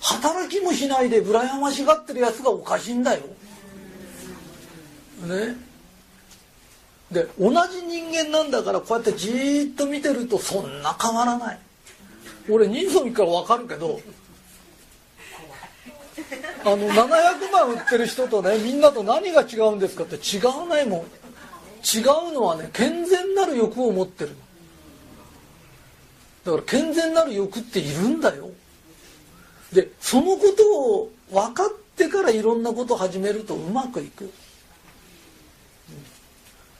働きもしないで羨ましがってるやつがおかしいんだよ。ね。で同じ人間なんだからこうやってじーっと見てるとそんな変わらない。俺人相見から分かるけどあの700万売ってる人とねみんなと何が違うんですかって違わないもん。違うのはね健全なる欲を持ってる。だから健全なる欲っているんだよ。でそのことを分かってからいろんなこと始めるとうまくいく。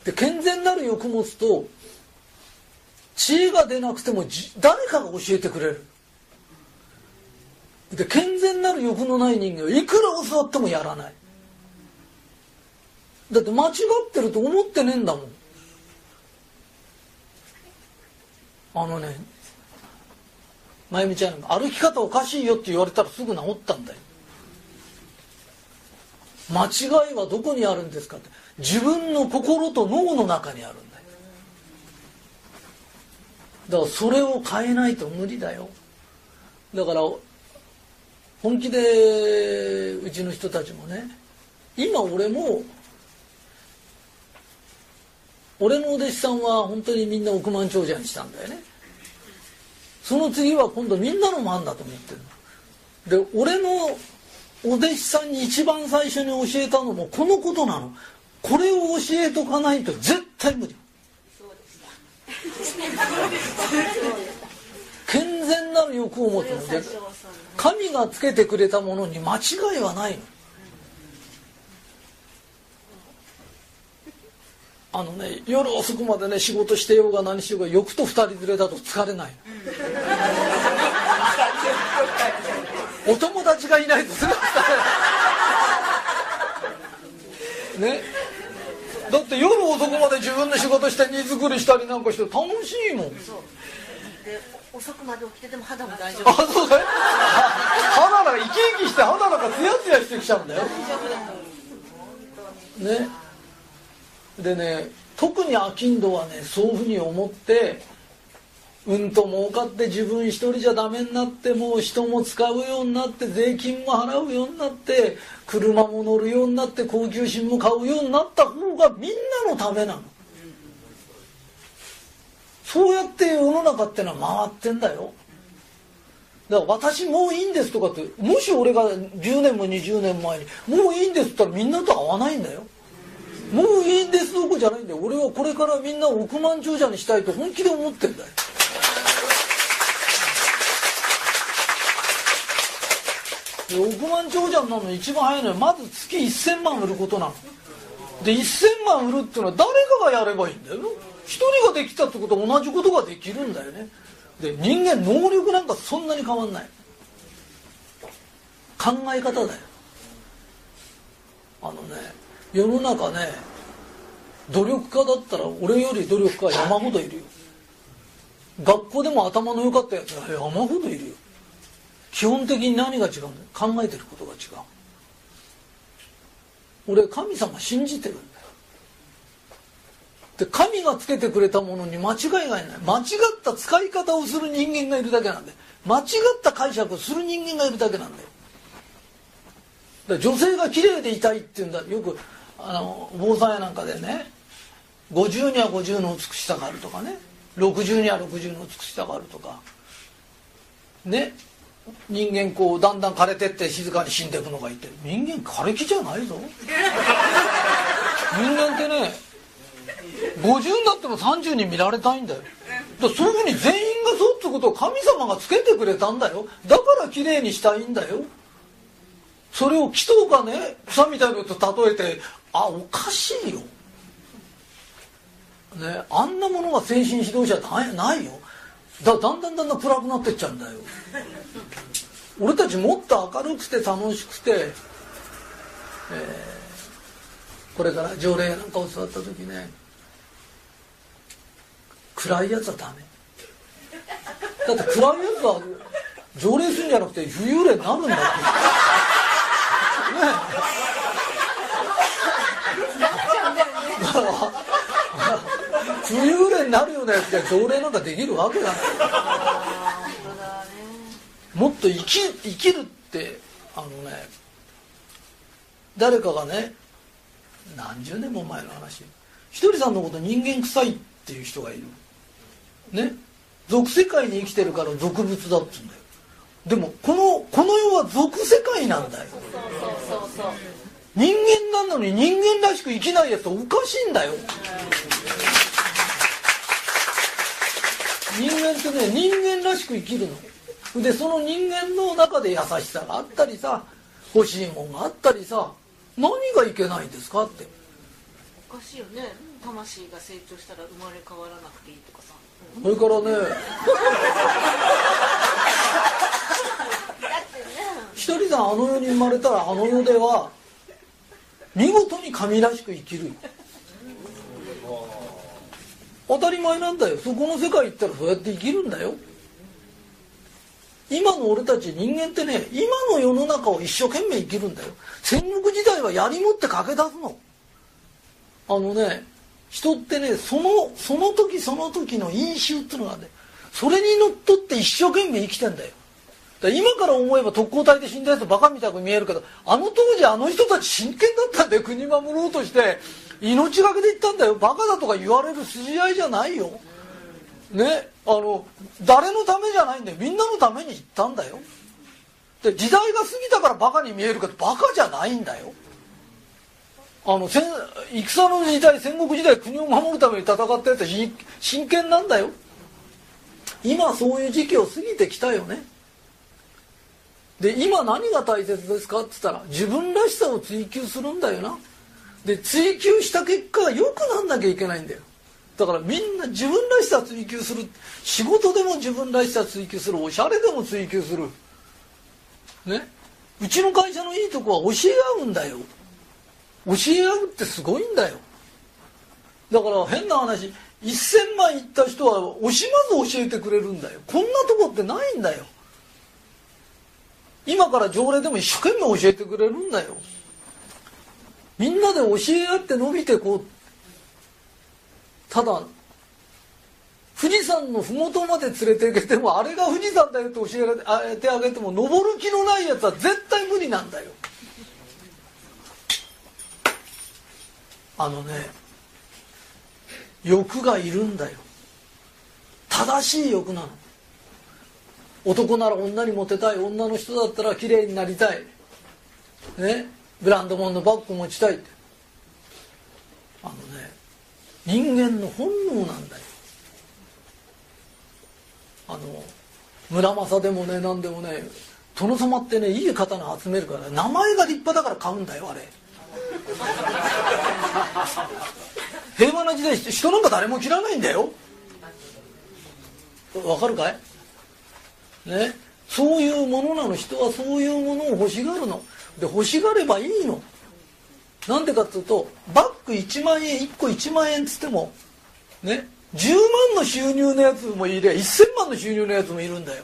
で健全なる欲持つと知恵が出なくても誰かが教えてくれる。で健全なる欲のない人間はいくら教わってもやらない。だって間違ってると思ってねえんだもん。あのねまゆみちゃん歩き方おかしいよって言われたらすぐ治ったんだよ。間違いはどこにあるんですかって。自分の心と脳の中にあるんだよ。だからそれを変えないと無理だよ。だから本気でうちの人たちもね今俺も俺のお弟子さんは本当にみんな億万長者にしたんだよね。その次は今度みんなの番だと思ってるで俺のお弟子さんに一番最初に教えたのもこのことなの。これを教えとかないと絶対無理。健全なる欲を持つので神がつけてくれたものに間違いはないの。あのね夜遅くまでね仕事してようが何しようが欲と二人連れだと疲れないお友達がいないとすぐ疲れない。ね。だって夜遅くまで自分の仕事して荷造りしたりなんかして楽しいもん。で遅くまで起きてても肌も大丈夫。あそうかい？肌が生き生きして肌なんかツヤツヤしてきちゃうんだよ。ね。でね特に商人はねそういうふうに思ってうんと儲かって自分一人じゃダメになってもう人も使うようになって税金も払うようになって車も乗るようになって高級品も買うようになった方がみんなのためなの。そうやって世の中ってのは回ってんだよ。だから私もういいんですとかってもし俺が10年も20年前にもういいんですって言ったらみんなと合わないんだよ。もういいんですどこじゃないんだよ。俺はこれからみんな億万長者にしたいと本気で思ってんだよ。億万長者になるの一番早いのはまず月1000万売ることなの。で1000万売るっていうのは誰かがやればいいんだよ。一人ができたってことは同じことができるんだよね。で人間能力なんかそんなに変わんない。考え方だよ。あのね世の中ね努力家だったら俺より努力家は山ほどいるよ。学校でも頭の良かったやつが山ほどいるよ。基本的に何が違うんだ考えてることが違う。俺神様信じてるんだよ。で神がつけてくれたものに間違いがない。間違った使い方をする人間がいるだけなんで間違った解釈をする人間がいるだけなんだよ。だ女性が綺麗でいたいっていうんだ。よくあの坊さんやなんかでね50には50の美しさがあるとかね。60には60の美しさがあるとか。ね。人間こうだんだん枯れてって静かに死んでいくのがいて。人間枯れ木じゃないぞ。人間ってね50になっても30に見られたいんだよ。だそういうふうに全員がそうってことを神様がつけてくれたんだよ。だから綺麗にしたいんだよ。それを木とかね草みたいなのと例えてあおかしいよ。ねあんなものが精神指導者ないないよ。だだんだんだんだん暗くなってっちゃうんだよ。俺たちもっと明るくて楽しくて、えー、これから条例なんかを教わった時ね暗いやつはダメ。だって暗いやつは条例するんじゃなくて浮遊霊になるんだって。ねだから 浮遊霊になるようなやつで条例なんかできるわけがない。もっと生き生きるってあのね誰かがね何十年も前の話。ひとりさんのこと人間臭いっていう人がいる。ね。俗世界に生きてるから俗物だっつうんだよ。でもこのこの世は俗世界なんだよ。人間なのに人間らしく生きないやつおかしいんだよ人間ってね人間らしく生きるの。でその人間の中で優しさがあったりさ欲しいもんがあったりさ何がいけないんですかって。おかしいよね。魂が成長したら生まれ変わらなくていいとかさ。それからねひとりさんあの世に生まれたらあの世では見事に神らしく生きるよ当たり前なんだよ。そこの世界行ったらそうやって生きるんだよ。今の俺たち人間ってね今の世の中を一生懸命生きるんだよ。戦国時代は槍持って駆け出すの。あのね人ってねそのその時その時の飲酒っていうのがねそれにのっとって一生懸命生きてんだよ。だから今から思えば特攻隊で死んだやつバカみたく見えるけどあの当時あの人たち真剣だったんだよ。国守ろうとして。命がけで言ったんだよ。バカだとか言われる筋合いじゃないよ。ね？あの誰のためじゃないんだよ。みんなのために言ったんだよ。で時代が過ぎたからバカに見えるけどバカじゃないんだよ。あの戦戦の時代戦国時代国を守るために戦ったやつは真剣なんだよ今そういう時期を過ぎてきたよねで今何が大切ですかって言ったら自分らしさを追求するんだよなで追求した結果良くなんなきゃいけないんだよ。だからみんな自分らしさ追求する。仕事でも自分らしさ追求する。おしゃれでも追求する。ね？うちの会社のいいとこは教え合うんだよ。教え合うってすごいんだよ。だから変な話。1000万いった人は惜しまず教えてくれるんだよ。こんなとこってないんだよ。今から条例でも一生懸命教えてくれるんだよ。みんなで教え合って伸びてこうただ富士山の麓まで連れて行けてもあれが富士山だよって教えてあげても登る気のないやつは絶対無理なんだよ。あのね欲がいるんだよ。正しい欲なの。男なら女にモテたい。女の人だったら綺麗になりたい。ね？ブランド物のバッグ持ちたいって。あのね人間の本能なんだよ。あの村正でもね何でもね殿様ってねいい刀集めるから、名前が立派だから買うんだよあれ。平和な時代人なんか誰も切らないんだよ。わかるかい？ね？そういうものなの。人はそういうものを欲しがるの。で欲しがればいいの。なんでかっていうとバッグ1万円1個1万円っつってもね10万の収入のやつもいりゃ1000万の収入のやつもいるんだよ。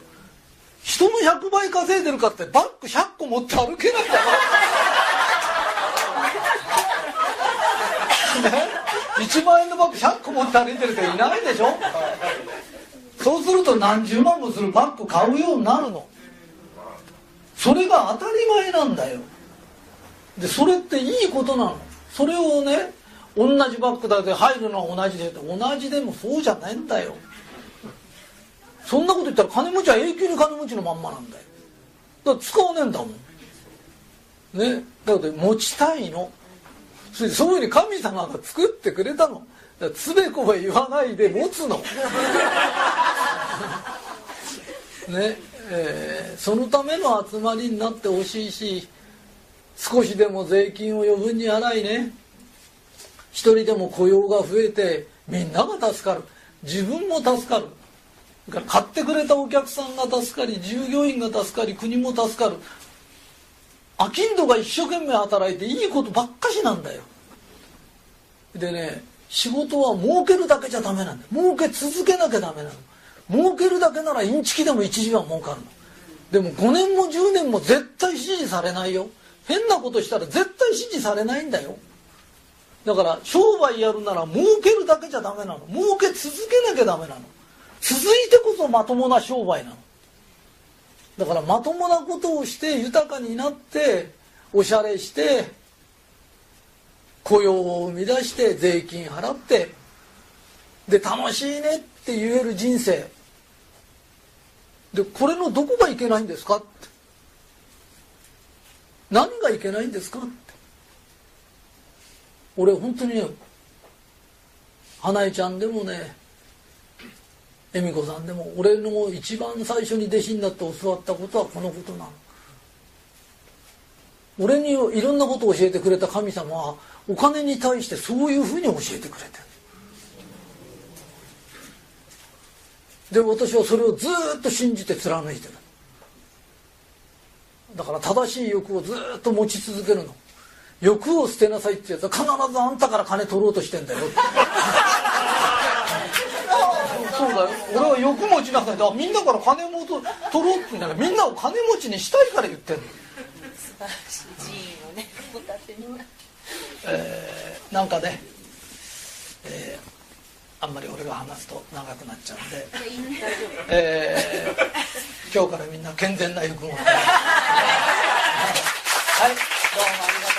人の100倍稼いでるかってバッグ100個持って歩けないんだから。ね？1万円のバッグ100個持って歩いてる人いないでしょ？そうすると何十万もするバッグ買うようになるの。それが当たり前なんだよ。でそれっていいことなの。それをね同じバッグだけ入るのは同じでって同じでもそうじゃないんだよ。そんなこと言ったら金持ちは永久に金持ちのまんまなんだよ。だから使わねえんだもん。ね。だから持ちたいの。そういうふうに神様が作ってくれたの。つべこべ言わないで持つの。ね。えー、そのための集まりになってほしいし少しでも税金を余分に払いね。一人でも雇用が増えてみんなが助かる。自分も助かる。買ってくれたお客さんが助かり従業員が助かり国も助かる。商人が一生懸命働いていいことばっかしなんだよ。でね仕事は儲けるだけじゃダメなんだ儲け続けなきゃダメなの。儲けるだけならインチキでも一時は儲かるの。でも5年も10年も絶対支持されないよ。変なことしたら絶対支持されないんだよ。だから商売やるなら儲けるだけじゃダメなの。儲け続けなきゃダメなの。続いてこそまともな商売なの。だからまともなことをして豊かになっておしゃれして雇用を生み出して税金払ってで楽しいねって言える人生。でこれのどこがいけないんですか？って。何がいけないんですか？って。俺本当にね花江ちゃんでもね恵美子さんでも俺の一番最初に弟子になって教わったことはこのことなの。俺にいろんなことを教えてくれた神様はお金に対してそういうふうに教えてくれてる。で私はそれをずっと信じて貫いてる。だから正しい欲をずっと持ち続けるの。欲を捨てなさいってやつは必ずあんたから金取ろうとしてんだよ。そうだよ。俺は欲持ちなさい。だみんなから金も取ろうって言うんだからみんなを金持ちにしたいから言ってんの。素晴らしい寺院をねお建てにえー、なんかね、えあんまり俺が話すと長くなっちゃうんで、えー今日からみんな健全な行くものではい。どうもありがとう